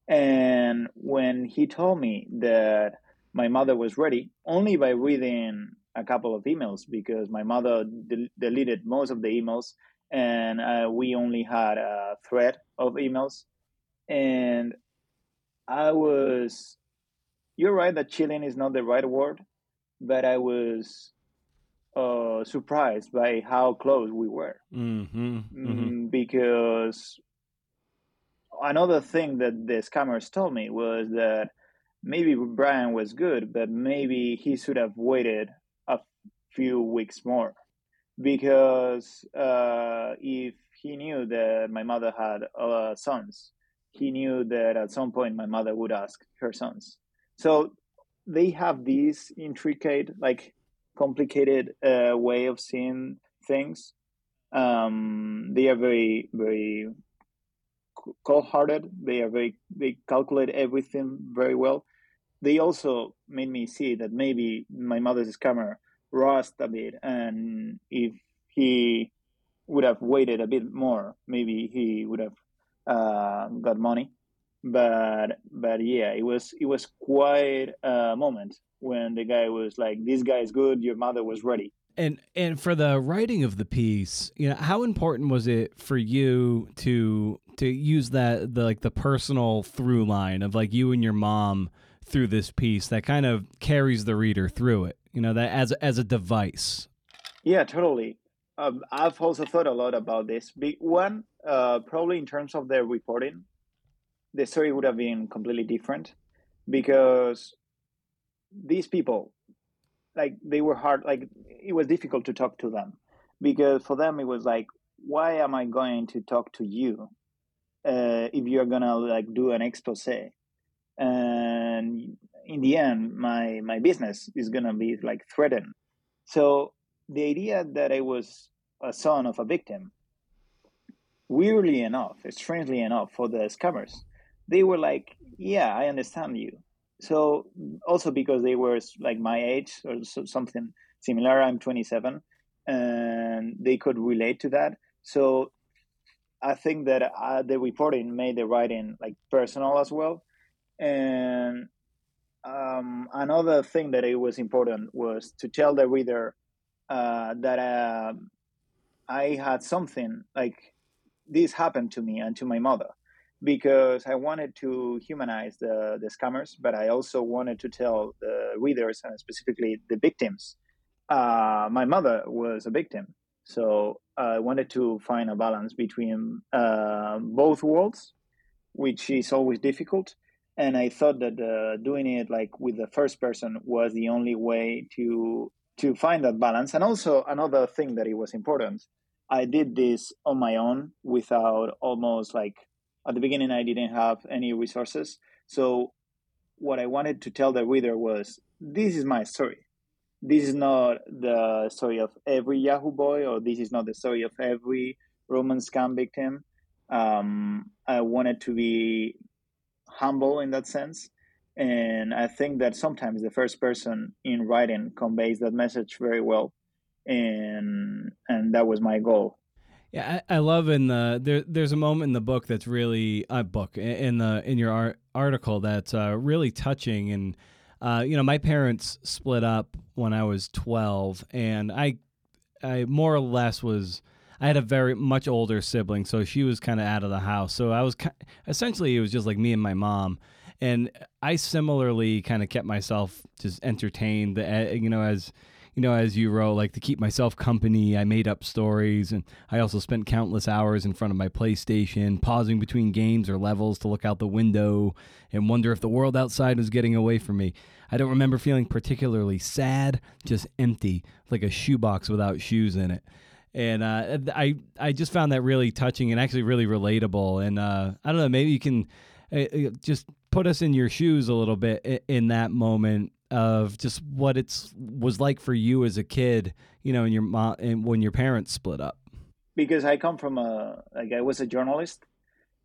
And when he told me that my mother was ready only by reading a couple of emails because my mother de- deleted most of the emails and uh, we only had a thread of emails and i was you're right that chilling is not the right word but i was uh, surprised by how close we were mm-hmm, mm-hmm. Mm, because another thing that the scammers told me was that maybe Brian was good, but maybe he should have waited a few weeks more because uh, if he knew that my mother had uh, sons, he knew that at some point my mother would ask her sons. So they have this intricate, like complicated uh, way of seeing things. Um, they are very, very cold-hearted. They are very, they calculate everything very well they also made me see that maybe my mother's scammer rust a bit, and if he would have waited a bit more, maybe he would have uh, got money. But but yeah, it was it was quite a moment when the guy was like, "This guy is good. Your mother was ready." And and for the writing of the piece, you know, how important was it for you to to use that the like the personal through line of like you and your mom through this piece that kind of carries the reader through it you know that as as a device? Yeah totally. Um, i've also thought a lot about this. One uh, probably in terms of the reporting the story would have been completely different because these people like they were hard like it was difficult to talk to them. Because for them it was like why am i going to talk to you uh, if you're gonna like do an expose? And in the end my my business is to be like threatened. So the idea that i was a son of a victim weirdly enough strangely enough for the scammers they were like yeah i understand you so also because they were like my age or something similar i'm 27 and they could relate to that. So i think that uh, the reporting made the writing like personal as well. And um, another thing that it was important was to tell the reader uh, that uh, I had something like this happened to me and to my mother because I wanted to humanize the, the scammers, but I also wanted to tell the readers and specifically the victims. Uh, my mother was a victim, so I wanted to find a balance between uh, both worlds, which is always difficult and I thought that uh, doing it like with the first person was the only way to to find that balance. And also another thing that it was important, I did this on my own without almost like at the beginning I didn't have any resources. So what I wanted to tell the reader was this is my story. This is not the story of every Yahoo boy, or this is not the story of every romance scam victim. Um, I wanted to be humble in that sense. And I think that sometimes the first person in writing conveys that message very well. And and that was my goal. Yeah, I, I love in the there. There's a moment in the book that's really a uh, book in the in your art, article that's uh, really touching. And uh, you know, my parents split up when I was 12, and I I more or less was I had a very much older sibling, so she was kind of out of the house. So I was essentially it was just like me and my mom, and I similarly kind of kept myself just entertained. The you know as you know as you wrote like to keep myself company. I made up stories, and I also spent countless hours in front of my PlayStation, pausing between games or levels to look out the window and wonder if the world outside was getting away from me. I don't remember feeling particularly sad, just empty, like a shoebox without shoes in it and uh, I I just found that really touching and actually really relatable. And uh, I don't know, maybe you can uh, uh just put us in your shoes a little bit in that moment of just what it's was like for you as a kid, you know, and your mom and when your parents split up. Because I come from a like I was a journalist,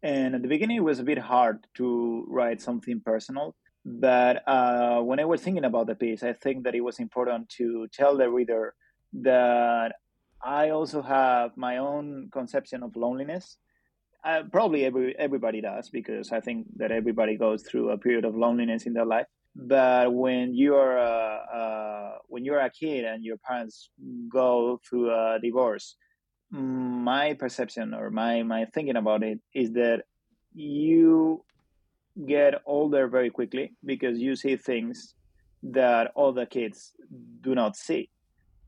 and at the beginning it was a bit hard to write something personal. But uh, when I was thinking about the piece, I think that it was important to tell the reader that I also have my own conception of loneliness. Uh, probably every everybody does because I think that everybody goes through a period of loneliness in their life. But when you are a, uh, when you're a kid and your parents go through a divorce, my perception or my my thinking about it is that you get older very quickly because you see things that other kids do not see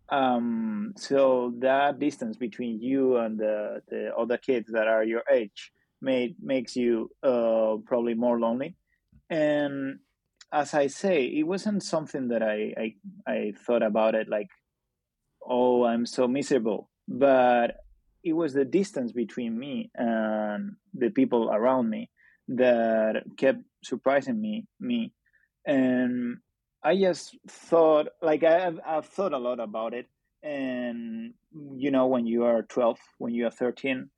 um, so that distance between you and the, the other kids that are your age made makes you uh, probably more lonely. And as I say, it wasn't something that I, I I thought about it like, oh, I'm so miserable. But it was the distance between me and the people around me that kept surprising me me and I just thought, like I've, I've thought a lot about it, and you know, when you are 12, when you are 13,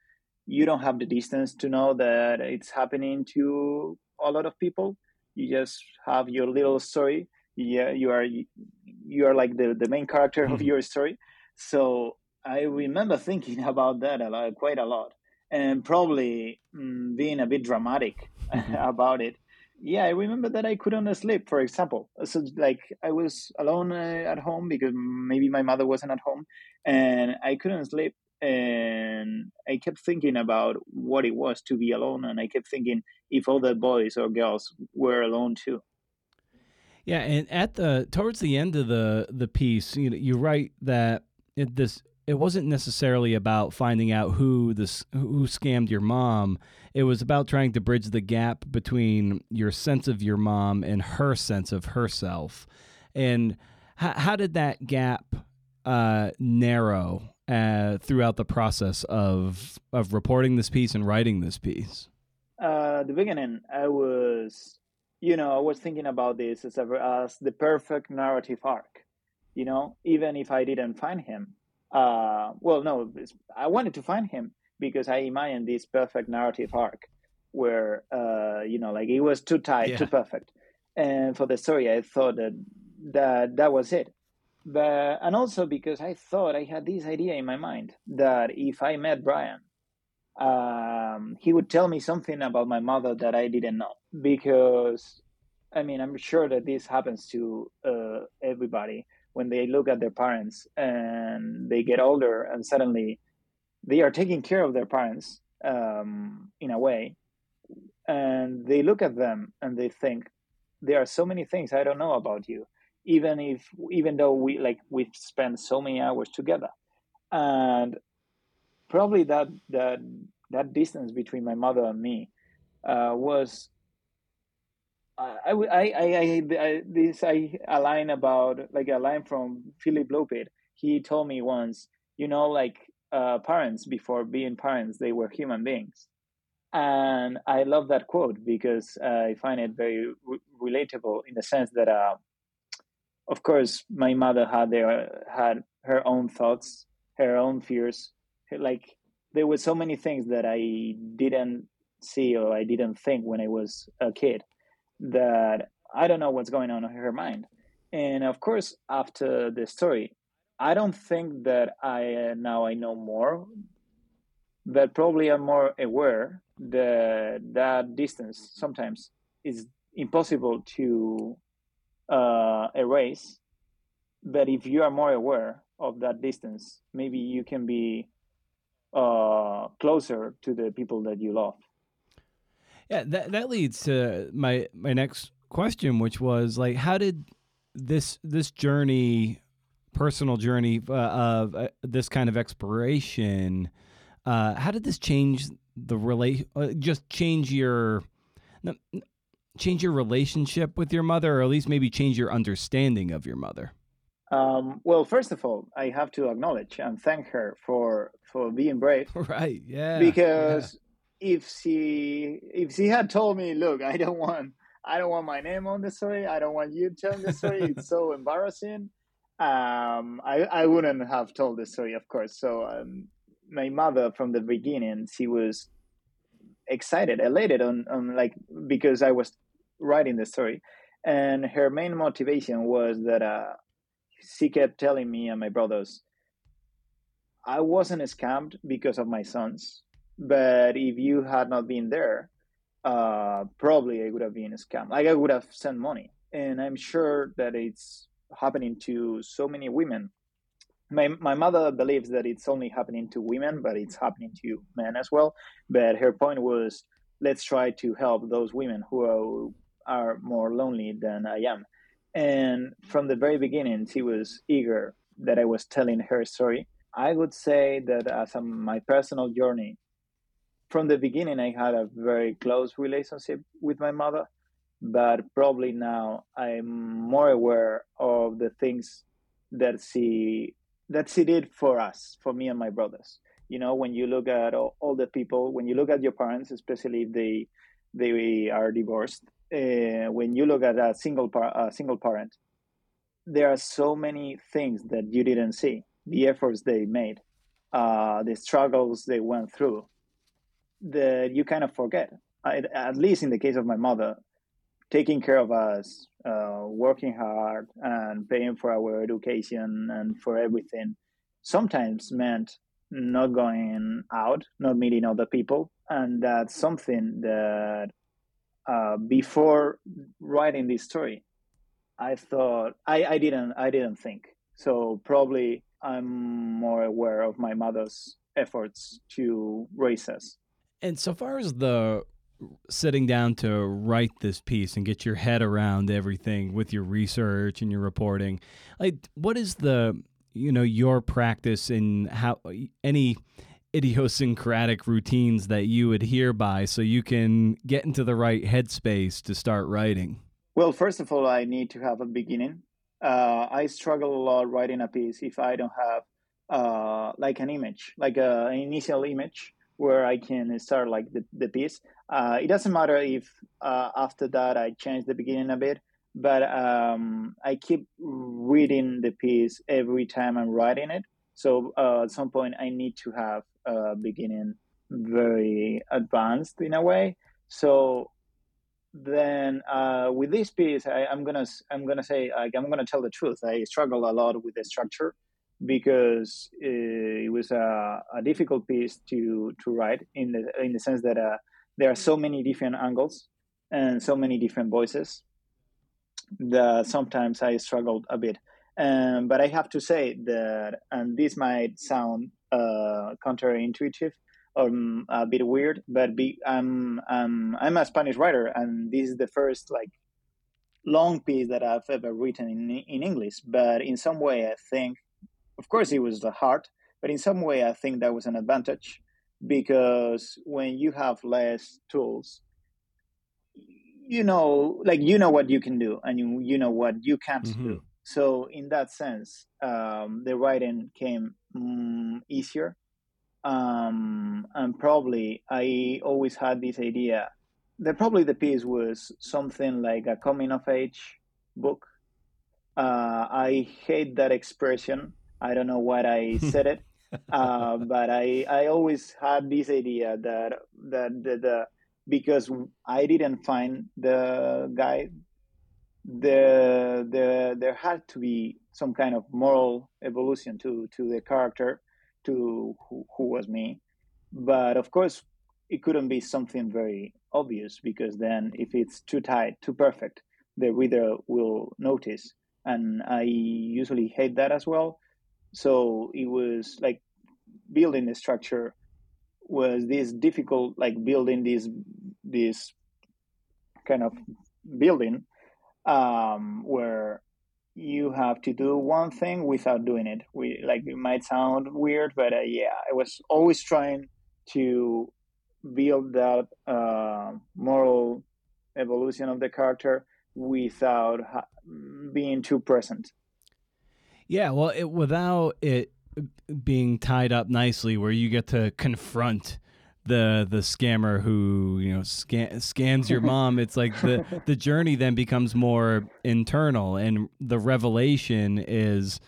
you don't have the distance to know that it's happening to a lot of people. You just have your little story. Yeah, you are you are like the the main character of mm-hmm. your story. So I remember thinking (laughs) about that a lot, quite a lot, and probably mm, being a bit dramatic mm-hmm. (laughs) about it yeah i remember that i couldn't sleep for example so like i was alone uh, at home because maybe my mother wasn't at home and i couldn't sleep and i kept thinking about what it was to be alone and i kept thinking if other boys or girls were alone too yeah and at the towards the end of the the piece you know, you write that it, this it wasn't necessarily about finding out who this who scammed your mom. It was about trying to bridge the gap between your sense of your mom and her sense of herself. And how, how did that gap uh, narrow uh, throughout the process of of reporting this piece and writing this piece? Uh, the beginning, I was, you know, I was thinking about this as, a, as the perfect narrative arc. You know, even if I didn't find him, uh, well, no, I wanted to find him because I imagined this perfect narrative arc where, uh, you know, like it was too tight, yeah. too perfect. And for the story, I thought that that that was it. But and also because I thought I had this idea in my mind that if I met Brian, um, he would tell me something about my mother that I didn't know. Because, I mean, I'm sure that this happens to uh, everybody when they look at their parents and they get older and suddenly they are taking care of their parents um, in a way and they look at them and they think there are so many things i don't know about you even if even though we like we've spent so many hours together and probably that that that distance between my mother and me uh, was I, I, I, I, this I a line about like a line from Philip Lopez. He told me once, you know, like uh, parents before being parents, they were human beings, and I love that quote because I find it very re- relatable in the sense that, uh, of course, my mother had their had her own thoughts, her own fears, like there were so many things that I didn't see or I didn't think when I was a kid that I don't know what's going on in her mind. And of course, after the story, I don't think that I uh, now I know more, but probably I'm more aware that that distance sometimes is impossible to uh, erase. But if you are more aware of that distance, maybe you can be uh, closer to the people that you love. Yeah, that that leads to my my next question, which was like, how did this this journey, personal journey uh, of uh, this kind of exploration, uh, how did this change the relate? Uh, just change your change your relationship with your mother, or at least maybe change your understanding of your mother. Um, well, first of all, I have to acknowledge and thank her for for being brave. (laughs) Right. Yeah. Because if she if she had told me, look, I don't want I don't want my name on the story. I don't want you telling the story. it's so (laughs) embarrassing. Um, I I wouldn't have told the story, of course. So um, my mother from the beginning, she was excited, elated on on like because I was writing the story, and her main motivation was that uh, she kept telling me and my brothers, I wasn't scammed because of my sons but if you had not been there, uh, probably I would have been scammed. Like I would have sent money, and I'm sure that it's happening to so many women. My my mother believes that it's only happening to women, but it's happening to men as well. But her point was, let's try to help those women who are, are more lonely than I am. And from the very beginning, she was eager that I was telling her story. I would say that as a, my personal journey from the beginning, I had a very close relationship with my mother, but probably now I'm more aware of the things that she that she did for us, for me and my brothers. You know, when you look at all, all the people, when you look at your parents, especially if they they are divorced, uh, when you look at a single par- a single parent, there are so many things that you didn't see, the efforts they made, uh, the struggles they went through, that you kind of forget. I, at least in the case of my mother, taking care of us, uh, working hard, and paying for our education and for everything, sometimes meant not going out, not meeting other people, and that's something that uh, before writing this story, I thought I, I didn't I didn't think so. Probably I'm more aware of my mother's efforts to raise us and so far as the sitting down to write this piece and get your head around everything with your research and your reporting, like what is the you know your practice in how any idiosyncratic routines that you adhere by so you can get into the right headspace to start writing? Well, first of all, I need to have a beginning. Uh, I struggle a lot writing a piece if I don't have uh, like an image, like a, an initial image where I can start like the, the piece. Uh, it doesn't matter if uh, after that I change the beginning a bit, but um, I keep reading the piece every time I'm writing it. So uh, at some point I need to have a beginning very advanced in a way. So then uh, with this piece, I, am gonna I'm gonna say like, I'm gonna tell the truth. I struggle a lot with the structure because it was a, a, difficult piece to to write in the in the sense that uh, there are so many different angles and so many different voices that sometimes I struggled a bit. Um, but I have to say that, and this might sound uh, counterintuitive or um, a bit weird, but be, I'm I'm I'm a Spanish writer, and this is the first like long piece that I've ever written in in English. But in some way, I think of course, it was the hard, but in some way, I think that was an advantage because when you have less tools, you know, like you know what you can do, and you you know what you can't Mhm. do. So in that sense, um, the writing came mm, easier. Um, and probably I always had this idea that probably the piece was something like a coming of age book. Uh, I hate that expression. I don't know why I (laughs) said it, uh, but I I always had this idea that that the, the because I didn't find the guy the the there had to be some kind of moral evolution to to the character to who, who was me. But of course it couldn't be something very obvious because then if it's too tight too perfect the reader will notice. And i usually hate that as well. So it was like building the structure was this difficult like building this this kind of building um, where you have to do one thing without doing it. We like it might sound weird, but uh, yeah, I was always trying to build that uh, moral evolution of the character without ha- being too present. Yeah, well, it, without it being tied up nicely, where you get to confront the the scammer who you know scan, scams your mom. (laughs) It's like the the journey then becomes more internal, and the revelation is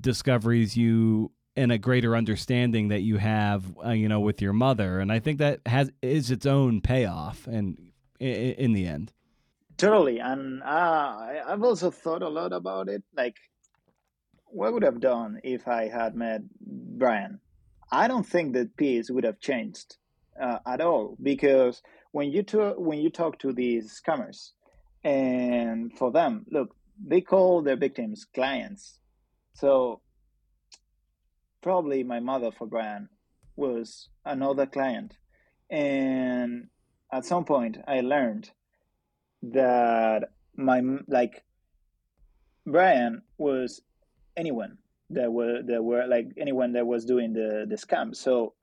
discoveries you and a greater understanding that you have, uh, you know, with your mother. And I think that has is its own payoff, and in, in the end. Totally, and uh, I've also thought a lot about it. Like, what would have done if I had met Brian? I don't think that piece would have changed uh, at all because when you to, when you talk to these scammers, and for them, look, they call their victims clients. So probably my mother for Brian was another client, and at some point I learned that my like Brian was anyone that were that were like anyone that was doing the the scam. So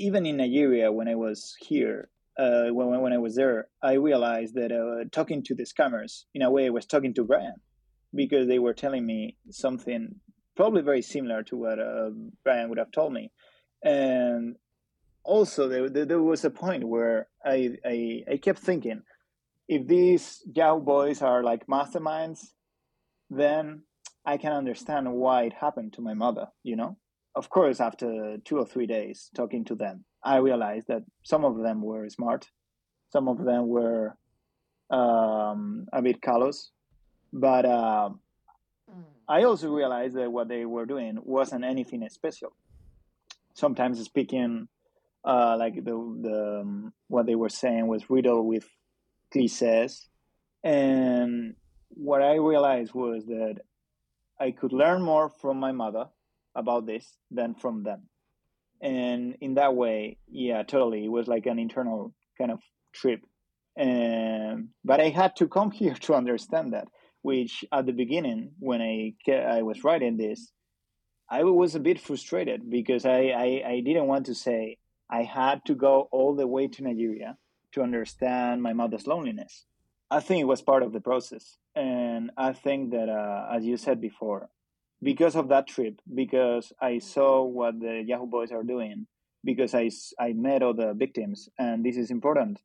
even in Nigeria, when I was here, uh, when when I was there, I realized that uh, talking to the scammers in a way I was talking to Brian because they were telling me something probably very similar to what uh, Brian would have told me, and also there, there was a point where I, I, I kept thinking if these Yahoo boys are like masterminds, then I can understand why it happened to my mother, you know? Of course, after two or three days talking to them, I realized that some of them were smart, some of them were um, a bit callous, but uh, I also realized that what they were doing wasn't anything special. Sometimes speaking, uh, like the, the um, what they were saying was riddled with cliches. And what I realized was that I could learn more from my mother about this than from them. And in that way, yeah, totally. It was like an internal kind of trip. And, but I had to come (laughs) here to understand that, which at the beginning, when I, I was writing this, I was a bit frustrated because I, I, I didn't want to say I had to go all the way to Nigeria to understand my mother's loneliness. I think it was part of the process. And I think that, uh, as you said before, because of that trip, because I saw what the Yahoo Boys are doing, because I, I met the victims, and this is important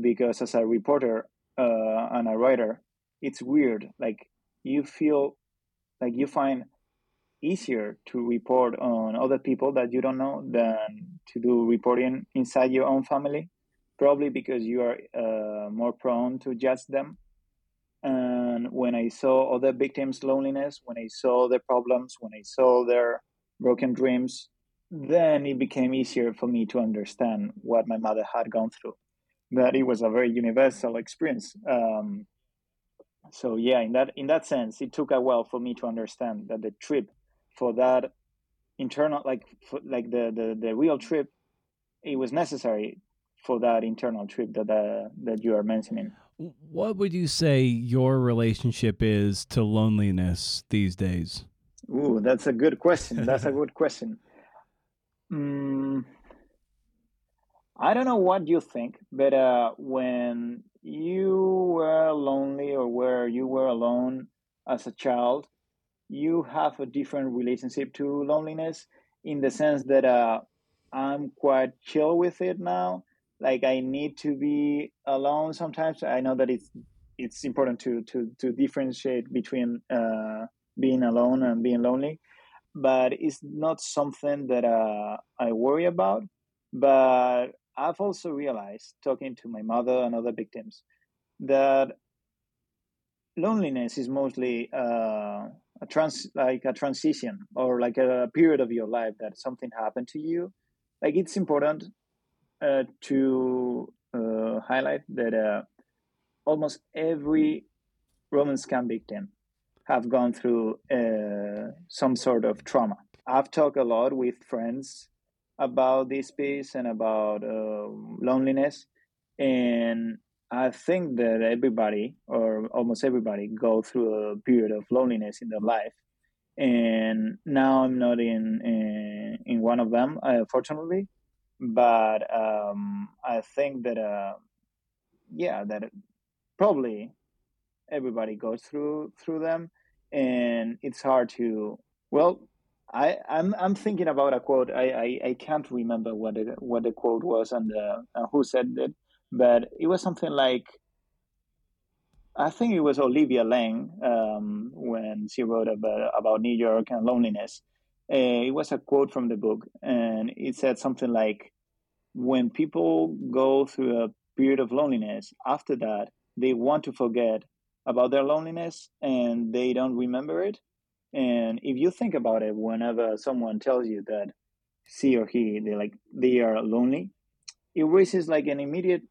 because as a reporter uh, and a writer, it's weird. Like you feel like you find easier to report on other people that you don't know than to do reporting inside your own family probably because you are uh, more prone to judge them. And when I saw other victims' loneliness, when I saw their problems, when I saw their broken dreams, then it became easier for me to understand what my mother had gone through. That it was a very universal experience. Um, so yeah, in that in that sense, it took a while for me to understand that the trip for that internal, like for, like the, the the real trip, it was necessary for that internal trip that uh, that you are mentioning. What would you say your relationship is to loneliness these days? Ooh, that's a good question. That's a (laughs) good question. Mm, I don't know what you think, but uh, when you were lonely or where you were alone as a child, you have a different relationship to loneliness in the sense that uh, I'm quite chill with it now. Like I need to be alone sometimes. I know that it's it's important to to to differentiate between uh, being alone and being lonely, but it's not something that uh, I worry about. But I've also realized, talking to my mother and other victims, that loneliness is mostly uh, a trans like a transition or like a period of your life that something happened to you. Like it's important uh, to uh, highlight that uh, almost every romance scam victim have gone through uh, some sort of trauma. I've talked a lot with friends about this piece and about uh, loneliness, and I think that everybody or almost everybody go through a period of loneliness in their life, and now I'm not in in, in one of them, uh, fortunately, but um, I think that uh, yeah, that probably everybody goes through through them, and it's hard to well. I, I'm I'm thinking about a quote. I, I, I can't remember what the what the quote was and uh, who said it but it was something like I think it was Olivia Laing um, when she wrote about, about New York and loneliness. Uh, it was a quote from the book, and it said something like, "When people go through a period of loneliness, after that they want to forget about their loneliness and they don't remember it. And if you think about it, whenever someone tells you that she or he they like they are lonely, it raises like an immediate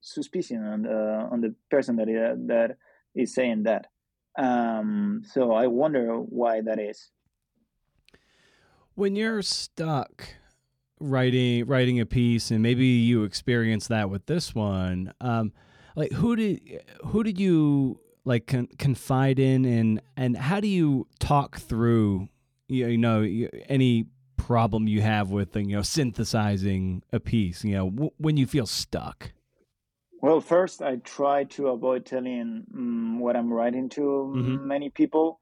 suspicion on the on the person that uh, that is saying that. Um, so I wonder why that is. When you're stuck writing writing a piece, and maybe you experience that with this one, um, like who did who did you like con- confide in, and and how do you talk through you know any problem you have with you know synthesizing a piece you know w- when you feel stuck well, first, I try to avoid telling um, what I'm writing to mm-hmm. many people.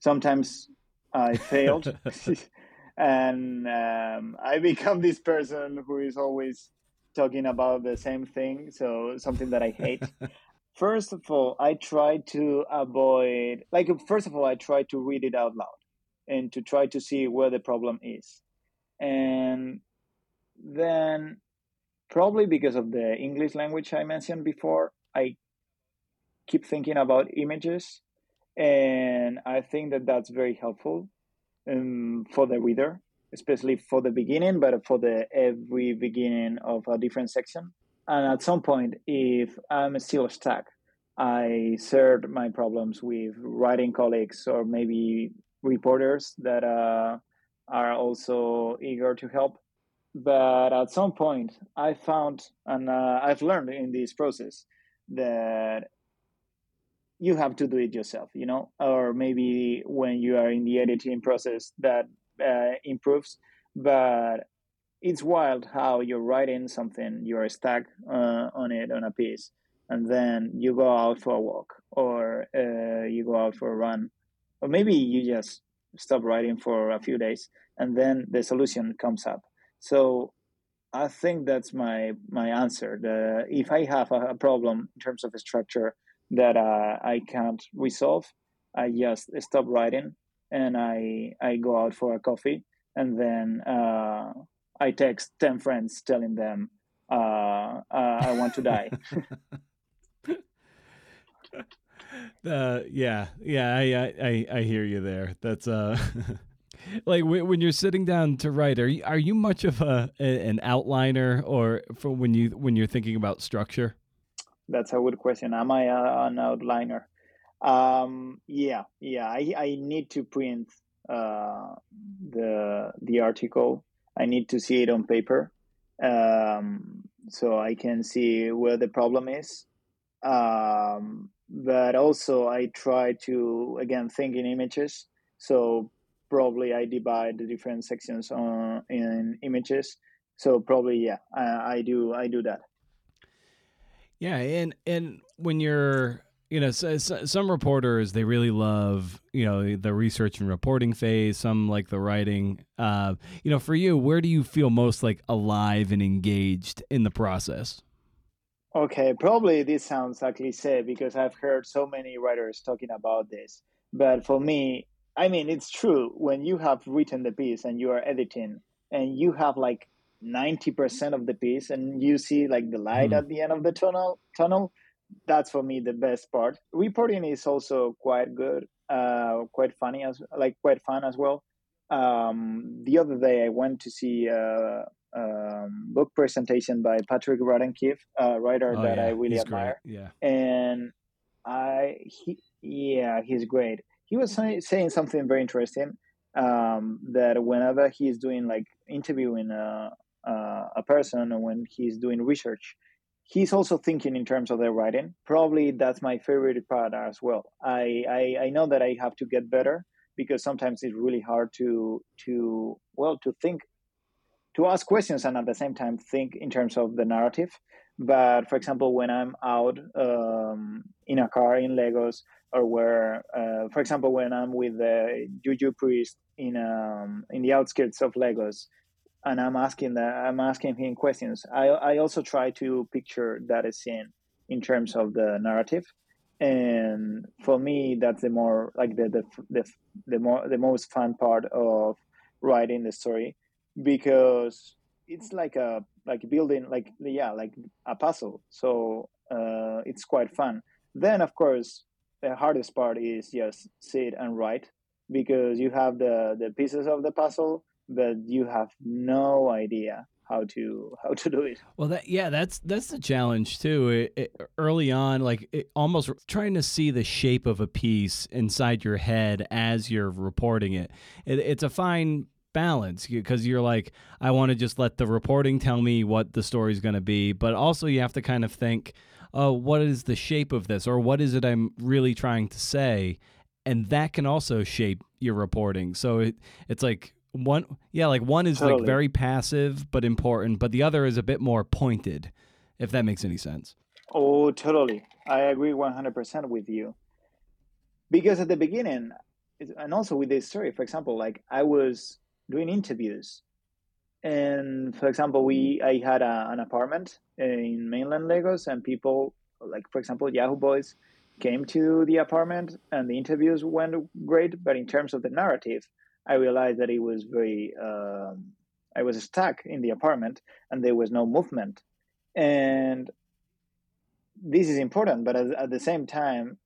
Sometimes I failed, (laughs) (laughs) and um, I (laughs) become this person who is always talking about the same thing. So something that I hate. (laughs) first of all, I try to avoid, like, first of all, I try to read it out loud and to try to see where the problem is, and then probably because of the English language I mentioned before, I keep thinking about images, and I think that that's very helpful um, for the reader, especially for the beginning, but for the every beginning of a different section. And at some point, if I'm still stuck, I shared my problems with writing colleagues or maybe reporters that uh, are also eager to help but at some point i found and uh, i've learned in this process that you have to do it yourself you know or maybe when you are in the editing process that uh, improves but it's wild how you're writing something you're stuck uh, on it on a piece and then you go out for a walk or uh, you go out for a run or maybe you just stop writing for a few days and then the solution comes up so I think that's my my answer. The, if I have a, a problem in terms of structure that uh, I can't resolve, I just stop writing and I I go out for a coffee and then uh, I text ten friends telling them uh, uh I want to die. (laughs) (laughs) uh, yeah, yeah, I, I I hear you there. That's uh (laughs) like when you're sitting down to write, are you are you much of a an outliner or for when you when you're thinking about structure? That's a good question. Am I an outliner? Um, yeah, yeah. I I need to print uh, the the article. I need to see it on paper, um, so I can see where the problem is. Um, but also, I try to again think in images. So probably I divide the different sections on in images. So probably yeah, I, I do I do that. Yeah, and and when you're you know so, so, some reporters they really love you know the research and reporting phase some like the writing. Uh you know for you where do you feel most like alive and engaged in the process? Okay probably this sounds like cliche because i've heard so many writers talking about this but for me i mean it's true. When you have written the piece and you are editing and you have like 90% of the piece and you see like the light mm. at the end of the tunnel tunnel that's for me the best part. Reporting is also quite good, uh, quite funny as like quite fun as well. Um, the other day I went to see a, a book presentation by Patrick Radden Keefe, a writer oh, that yeah. I really he's admire. Great. Yeah, and I he yeah he's great. He was saying something very interesting um, that whenever he's doing like interviewing a, a, a person when he's doing research, he's also thinking in terms of their writing. Probably that's my favorite part as well. I, I, I know that I have to get better because sometimes it's really hard to to well to think to ask questions and at the same time think in terms of the narrative. But for example, when I'm out um, in a car in Lagos, or where, uh, for example, when I'm with the Juju priest in um, in the outskirts of Lagos, and I'm asking that I'm asking him questions. I I also try to picture that scene in terms of the narrative, and for me that's the more like the the the, the more the most fun part of writing the story because it's like a like building like yeah like a puzzle. So uh, it's quite fun. Then of course the hardest part is just sit and write because you have the the pieces of the puzzle but you have no idea how to how to do it. Well that yeah that's that's the challenge too. It, it, early on like it, almost trying to see the shape of a piece inside your head as you're reporting it, it's a fine balance because you're like i want to just let the reporting tell me what the story's going to be but also you have to kind of think oh what is the shape of this or what is it i'm really trying to say? And that can also shape your reporting. So it, it's like one yeah like one is totally. like very passive but important but the other is a bit more pointed if that makes any sense. Oh totally. I agree 100% with you. Because at the beginning and also with this story for example like i was doing interviews. And for example we i had a, an apartment in mainland lagos and people like for example yahoo boys came to the apartment and the interviews went great but in terms of the narrative I realized that it was very, um, I was stuck in the apartment and there was no movement. And this is important, but at, at the same time,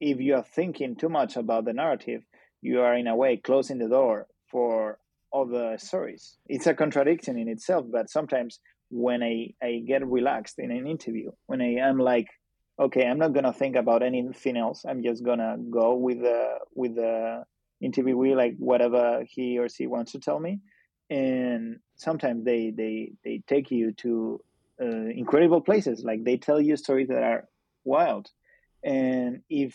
if you are thinking too much about the narrative, you are in a way closing the door for other stories. It's a contradiction in itself, but sometimes when I, I get relaxed in an interview, when I am like, okay, I'm not gonna think about anything else. I'm just gonna go with the with the interviewee like whatever he or she wants to tell me. And sometimes they they they take you to uh, incredible places. Like they tell you stories that are wild. And if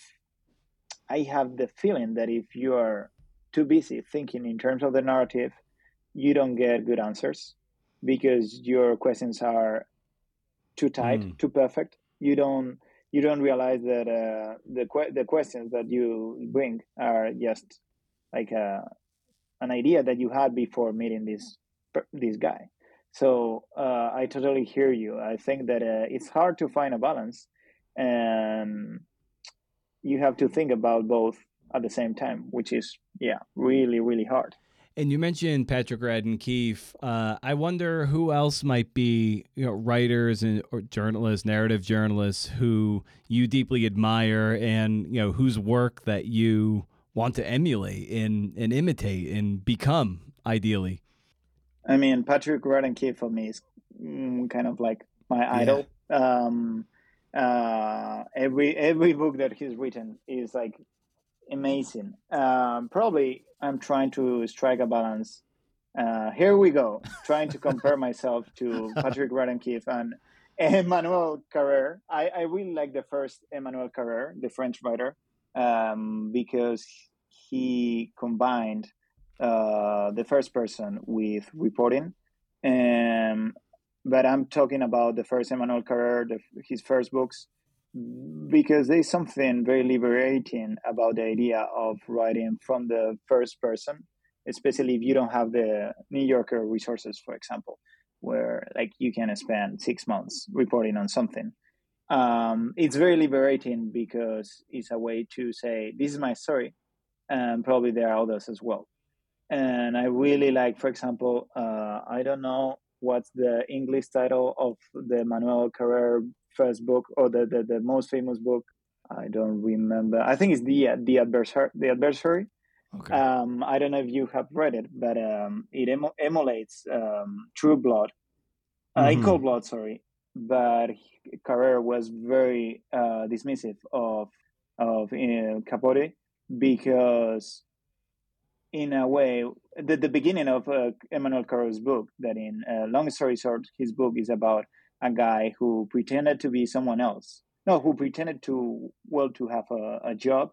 i have the feeling that if you are too busy thinking in terms of the narrative you don't get good answers because your questions are too tight mm. too perfect. You don't you don't realize that uh, the que- the questions that you bring are just like a, uh, an idea that you had before meeting this this guy. So uh, I totally hear you. I think that uh, it's hard to find a balance, and you have to think about both at the same time, which is yeah, really really hard. And you mentioned Patrick Radden Keefe. Uh, I wonder who else might be, you know, writers and or journalists, narrative journalists who you deeply admire, and you know whose work that you want to emulate and, and imitate and become ideally? I mean, Patrick Radden Keefe for me is mm, kind of like my idol. Yeah. Um, uh, every every book that he's written is like amazing. Um, probably I'm trying to strike a balance. Uh, here we go, (laughs) trying to compare myself to Patrick Radden Keefe and Emmanuel Carrère. I, I really like the first Emmanuel Carrère, the French writer um, because he combined uh, the first person with reporting. And but I'm talking about the first Emmanuel Carrère, the, his first books, because there's something very liberating about the idea of writing from the first person, especially if you don't have the New Yorker resources, for example, where like you can spend six months reporting on something. Um, it's very liberating because it's a way to say, this is my story, and probably there are others as well. And I really like, for example, uh, I don't know what's the English title of the Manuel Carrère first book or the, the, the most famous book. I don't remember. I think it's the the adversary. The adversary. Okay. Um, I don't know if you have read it, but um, it em- emulates um, True Blood, uh, mm-hmm. Cold Blood. Sorry, but Carrera was very uh, dismissive of of uh, Capote because in a way, the, the beginning of uh, Emmanuel Carrera's book, that in uh, long story short, his book is about a guy who pretended to be someone else. No, who pretended to, well, to have a, a job.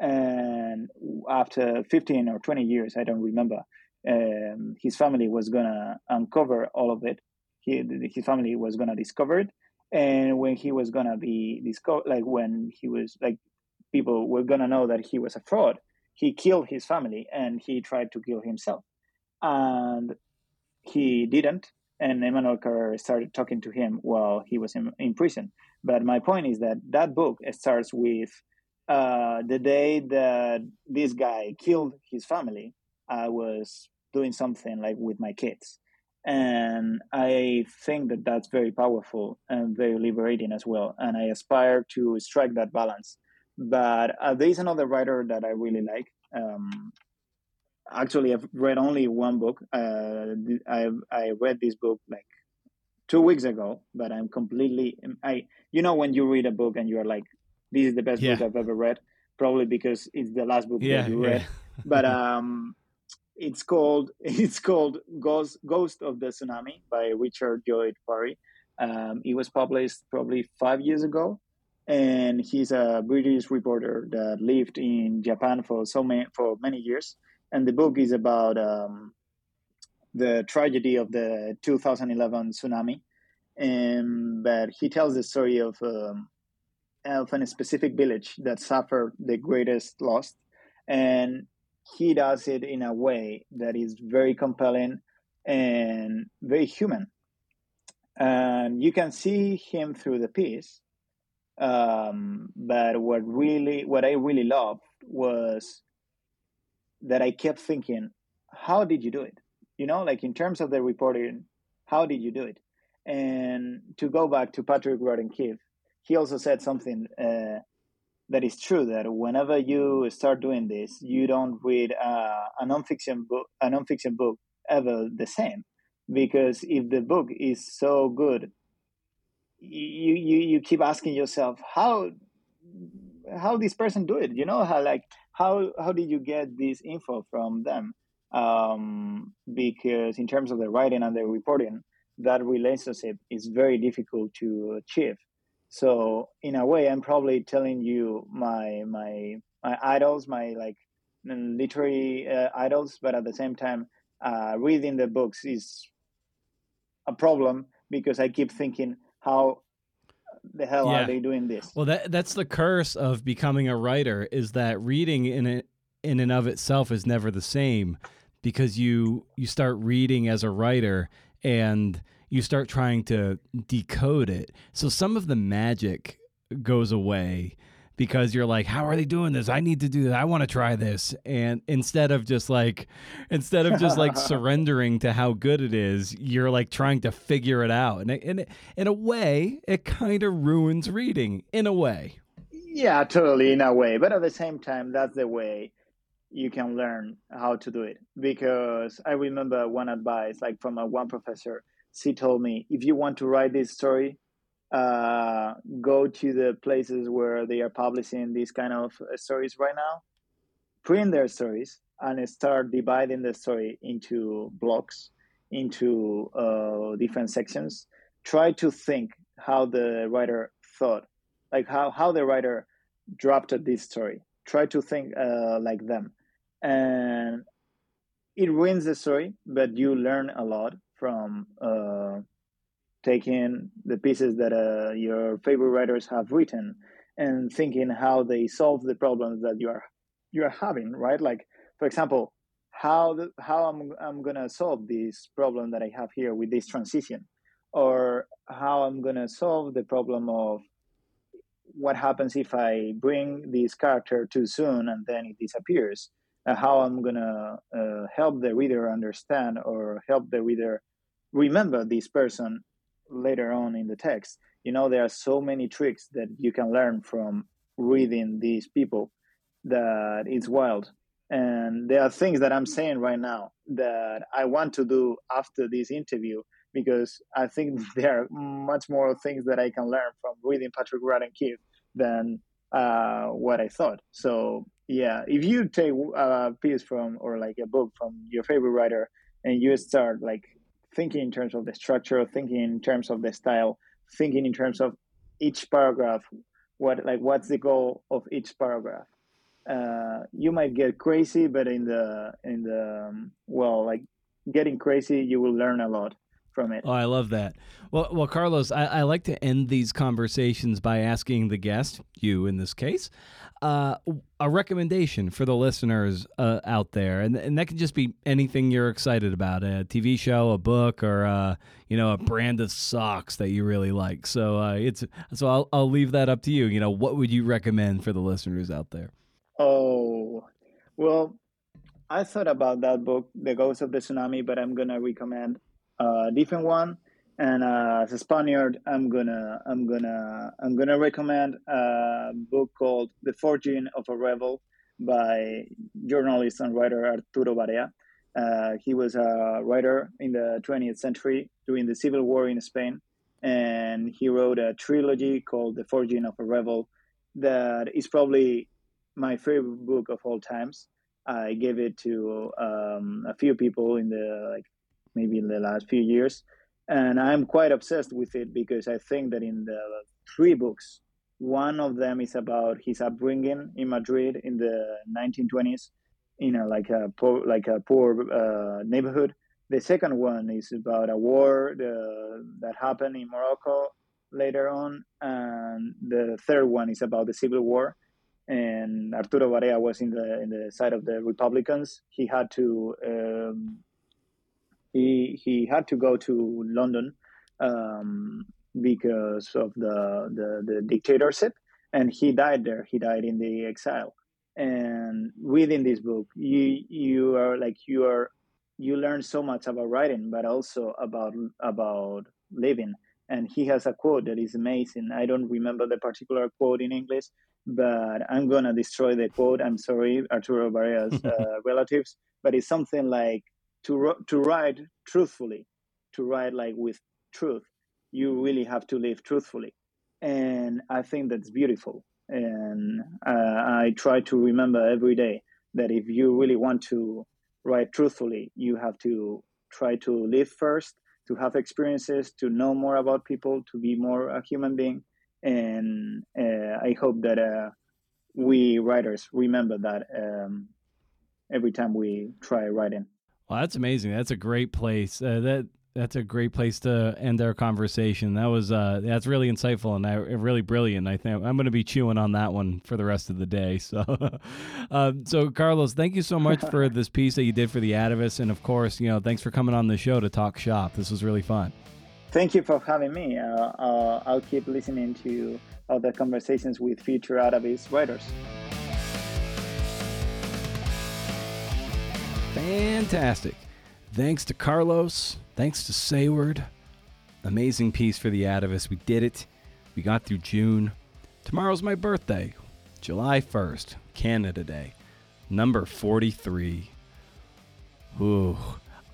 And after 15 or 20 years, I don't remember, um, his family was to uncover all of it. He, his family was going to discover it. And when he was to be discovered, like when he was, like, people were to know that he was a fraud he killed his family and he tried to kill himself. And he didn't. And Emmanuel Carrère started talking to him while he was in, in prison. But my point is that that book starts with uh, the day that this guy killed his family. I was doing something like with my kids. And I think that that's very powerful and very liberating as well. And I aspire to strike that balance but uh, there is another writer that I really like. Um, actually, I've read only one book. Uh, I I read this book like two weeks ago, but I'm completely I. You know when you read a book and you're like, "This is the best yeah. book I've ever read," probably because it's the last book yeah, that you read. Yeah. but um, it's called (laughs) it's called Ghost Ghost of the Tsunami by Richard Lloyd Parry. Um, it was published probably five years ago and he's a British reporter that lived in Japan for so many for many years. And the book is about um, the tragedy of the 2011 tsunami, and but he tells the story of um, of a specific village that suffered the greatest loss, and he does it in a way that is very compelling and very human. And you can see him through the piece um, but what really, what I really loved was that I kept thinking, how did you do it? You know, like in terms of the reporting, how did you do it? And to go back to Patrick Keefe, he also said something uh, that is true that whenever you start doing this, you don't read uh, a nonfiction book, a nonfiction book ever the same, because if the book is so good you you you keep asking yourself how how this person do it? You know how like how how did you get this info from them? Um, because in terms of the writing and the reporting that relationship is very difficult to achieve so in a way i'm probably telling you my my my idols my like literary uh, idols but at the same time uh, reading the books is a problem because i keep thinking how the hell yeah. are they doing this? Well, that that's the curse of becoming a writer is that reading in it in and of itself is never the same because you you start reading as a writer and you start trying to decode it. So some of the magic goes away because you're like, how are they doing this? I need to do that. I want to try this. And instead of just like, instead of just like (laughs) surrendering to how good it is, you're like trying to figure it out. And in, in a way, it kind of ruins reading in a way. Yeah, totally in a way. But at the same time, that's the way you can learn how to do it. Because I remember one advice, like from a one professor, she told me, if you want to write this story, uh, go to the places where they are publishing these kind of uh, stories right now, print their stories, and start dividing the story into blocks, into uh, different sections. Try to think how the writer thought, like how, how the writer drafted this story. Try to think uh, like them. And it ruins the story, but you learn a lot from uh, taking the pieces that uh, your favorite writers have written and thinking how they solve the problems that you are you are having, right? Like, for example, how the, how I'm I'm gonna solve this problem that I have here with this transition, or how I'm gonna solve the problem of what happens if I bring this character too soon and then it disappears. How I'm gonna uh, help the reader understand or help the reader remember this person later on in the text. You know, there are so many tricks that you can learn from reading these people that it's wild. And there are things that I'm saying right now that I want to do after this interview because I think (laughs) there are much more things that I can learn from reading Patrick Radden Keefe than uh, what I thought. So yeah, if you take a piece from or like a book from your favorite writer and you start like thinking in terms of the structure, thinking in terms of the style, thinking in terms of each paragraph, what like what's the goal of each paragraph. Uh, you might get crazy, but in the in the um, well, like getting crazy, you will learn a lot from it. Oh, I love that. Well, well, Carlos, I, I like to end these conversations by asking the guest, you in this case, uh, a recommendation for the listeners uh, out there, and and that can just be anything you're excited about, a TV show, a book, or uh, you know, a brand of socks that you really like. So uh, it's so I'll I'll leave that up to you. You know, what would you recommend for the listeners out there? Oh, well, I thought about that book, The Ghost of the Tsunami, but I'm gonna recommend a different one. And uh, as a Spaniard, I'm gonna I'm gonna I'm gonna recommend a book called The Forging of a Rebel by journalist and writer Arturo Barea. Uh, he was a writer in the 20th century during the Civil War in Spain, and he wrote a trilogy called The Forging of a Rebel that is probably my favorite book of all times. I gave it to um, a few people in the like maybe in the last few years. And I'm quite obsessed with it because I think that in the three books, one of them is about his upbringing in Madrid in the 1920s, in a, like a poor, like a poor uh, neighborhood. The second one is about a war the, that happened in Morocco later on, and the third one is about the Civil War. And Arturo Barea was in the in the side of the Republicans. He had to um, he he had to go to London um, because of the, the, the dictatorship, and he died there. He died in the exile. And within this book, you you are like you are you learn so much about writing, but also about about living. And he has a quote that is amazing. I don't remember the particular quote in English, but I'm gonna destroy the quote. I'm sorry, Arturo Barea's (laughs) uh, relatives, but it's something like to to write truthfully, to write like with truth, you really have to live truthfully, and I think that's beautiful. And uh, I try to remember every day that if you really want to write truthfully, you have to try to live first, to have experiences, to know more about people, to be more a human being. And uh, I hope that uh, we writers remember that um, every time we try writing. Well, that's amazing. That's a great place. Uh, that that's a great place to end our conversation. That was uh, that's really insightful and I, really brilliant. I think I'm going to be chewing on that one for the rest of the day. (laughs) So, uh, so Carlos, thank you so much for (laughs) this piece that you did for the Atavist, and of course, you know, thanks for coming on the show to talk shop. This was really fun. Thank you for having me. Uh, uh I'll keep listening to other conversations with future Atavist writers. Fantastic. Thanks to Carlos. Thanks to Seyward. Amazing piece for the Atavist. We did it. We got through June. Tomorrow's my birthday, July 1st, Canada Day, number 43. Ooh.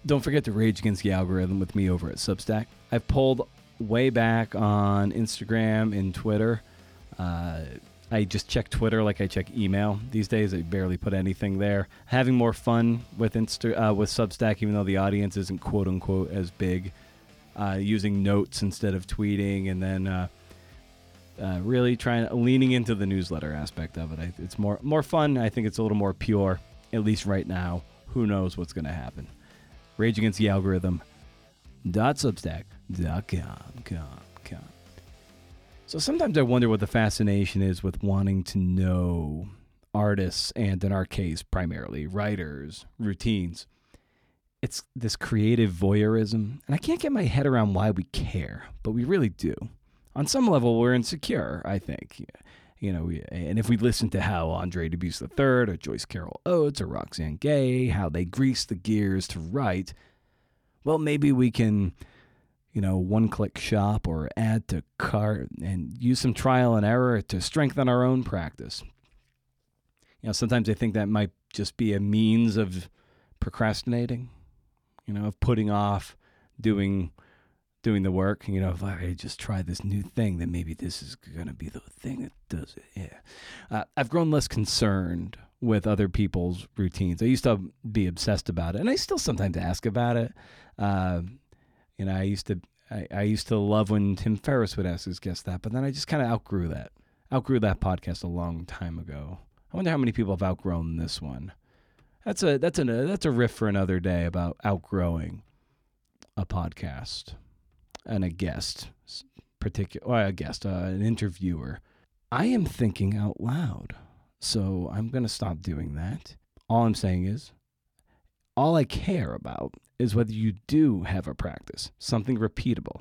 Don't forget to rage against the algorithm with me over at Substack. I've pulled way back on Instagram and Twitter. Uh, I just check Twitter like I check email these days. I barely put anything there. Having more fun with Insta uh, with Substack, even though the audience isn't quote unquote as big. Uh, using notes instead of tweeting, and then uh, uh really trying leaning into the newsletter aspect of it. I, it's more more fun. I think it's a little more pure, at least right now. Who knows what's going to happen? Rage Against the Algorithm. Dot Substack So sometimes I wonder what the fascination is with wanting to know artists and, in our case, primarily writers, routines. It's this creative voyeurism, and I can't get my head around why we care, but we really do. On some level, we're insecure, I think. You know, we, and if we listen to how Andre Dubus III or Joyce Carol Oates or Roxane Gay, how they grease the gears to write, well, maybe we can you know, one click shop or add to cart and use some trial and error to strengthen our own practice. You know, sometimes I think that might just be a means of procrastinating, you know, of putting off doing doing the work. You know, if I just try this new thing, then maybe this is going to be the thing that does it. Yeah. Uh, I've grown less concerned with other people's routines. I used to be obsessed about it, and I still sometimes ask about it. Uh, you know, I used to I, I used to love when Tim Ferriss would ask his guests that, but then I just kind of outgrew that. Outgrew that podcast a long time ago. I wonder how many people have outgrown this one. That's a that's a that's a riff for another day about outgrowing a podcast and a guest, particular well, a guest, uh, an interviewer. I am thinking out loud, so I'm gonna stop doing that. All I'm saying is, all I care about is whether you do have a practice, something repeatable.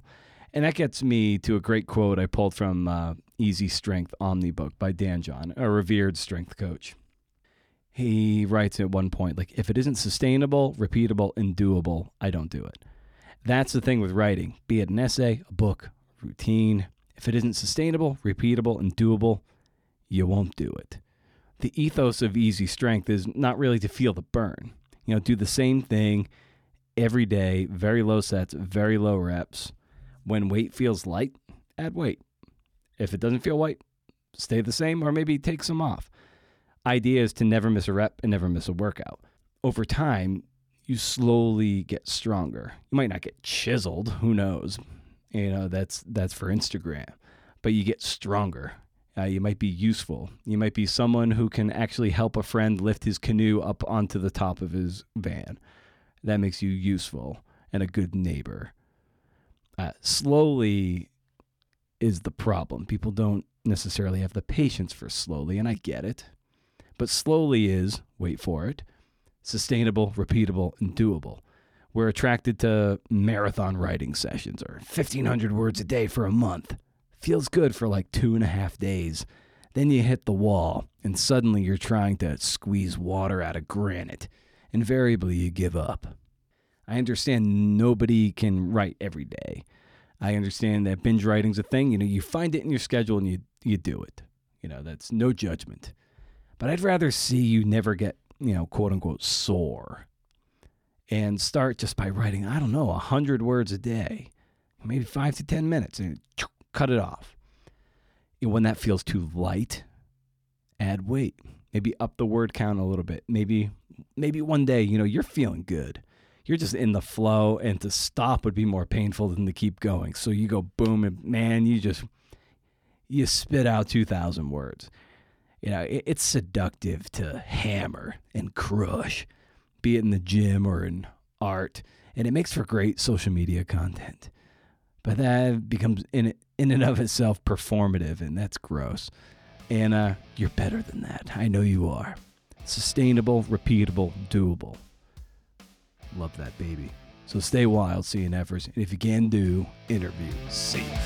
And that gets me to a great quote I pulled from uh, Easy Strength Omnibook by Dan John, a revered strength coach. He writes at one point, like, if it isn't sustainable, repeatable, and doable, I don't do it. That's the thing with writing, be it an essay, a book, routine. If it isn't sustainable, repeatable, and doable, you won't do it. The ethos of easy strength is not really to feel the burn. You know, do the same thing every day, very low sets, very low reps. When weight feels light, add weight. If it doesn't feel light, stay the same or maybe take some off. Idea is to never miss a rep and never miss a workout. Over time, you slowly get stronger. You might not get chiseled, who knows? You know, that's that's for Instagram. But you get stronger. Uh, you might be useful. You might be someone who can actually help a friend lift his canoe up onto the top of his van that makes you useful and a good neighbor. Uh, slowly is the problem. People don't necessarily have the patience for slowly, and I get it. But slowly is, wait for it, sustainable, repeatable, and doable. We're attracted to marathon writing sessions or 1,500 words a day for a month. Feels good for like two and a half days. Then you hit the wall, and suddenly you're trying to squeeze water out of granite invariably you give up. I understand nobody can write every day. I understand that binge writing's a thing. You know, you find it in your schedule and you you do it. You know, that's no judgment. But I'd rather see you never get, you know, quote unquote sore and start just by writing, I don't know, a hundred words a day, maybe five to ten minutes and (tsk) cut it off. And when that feels too light, add weight. Maybe up the word count a little bit. Maybe maybe one day, you know, you're feeling good. You're just in the flow, and to stop would be more painful than to keep going. So you go boom, and man, you just you spit out two thousand words. You know, it, it's seductive to hammer and crush, be it in the gym or in art, and it makes for great social media content. But that becomes in in and of itself performative, and that's gross. And uh, you're better than that. I know you are sustainable, repeatable, doable. Love that baby. So stay wild, see you And if you can do, interview. See ya.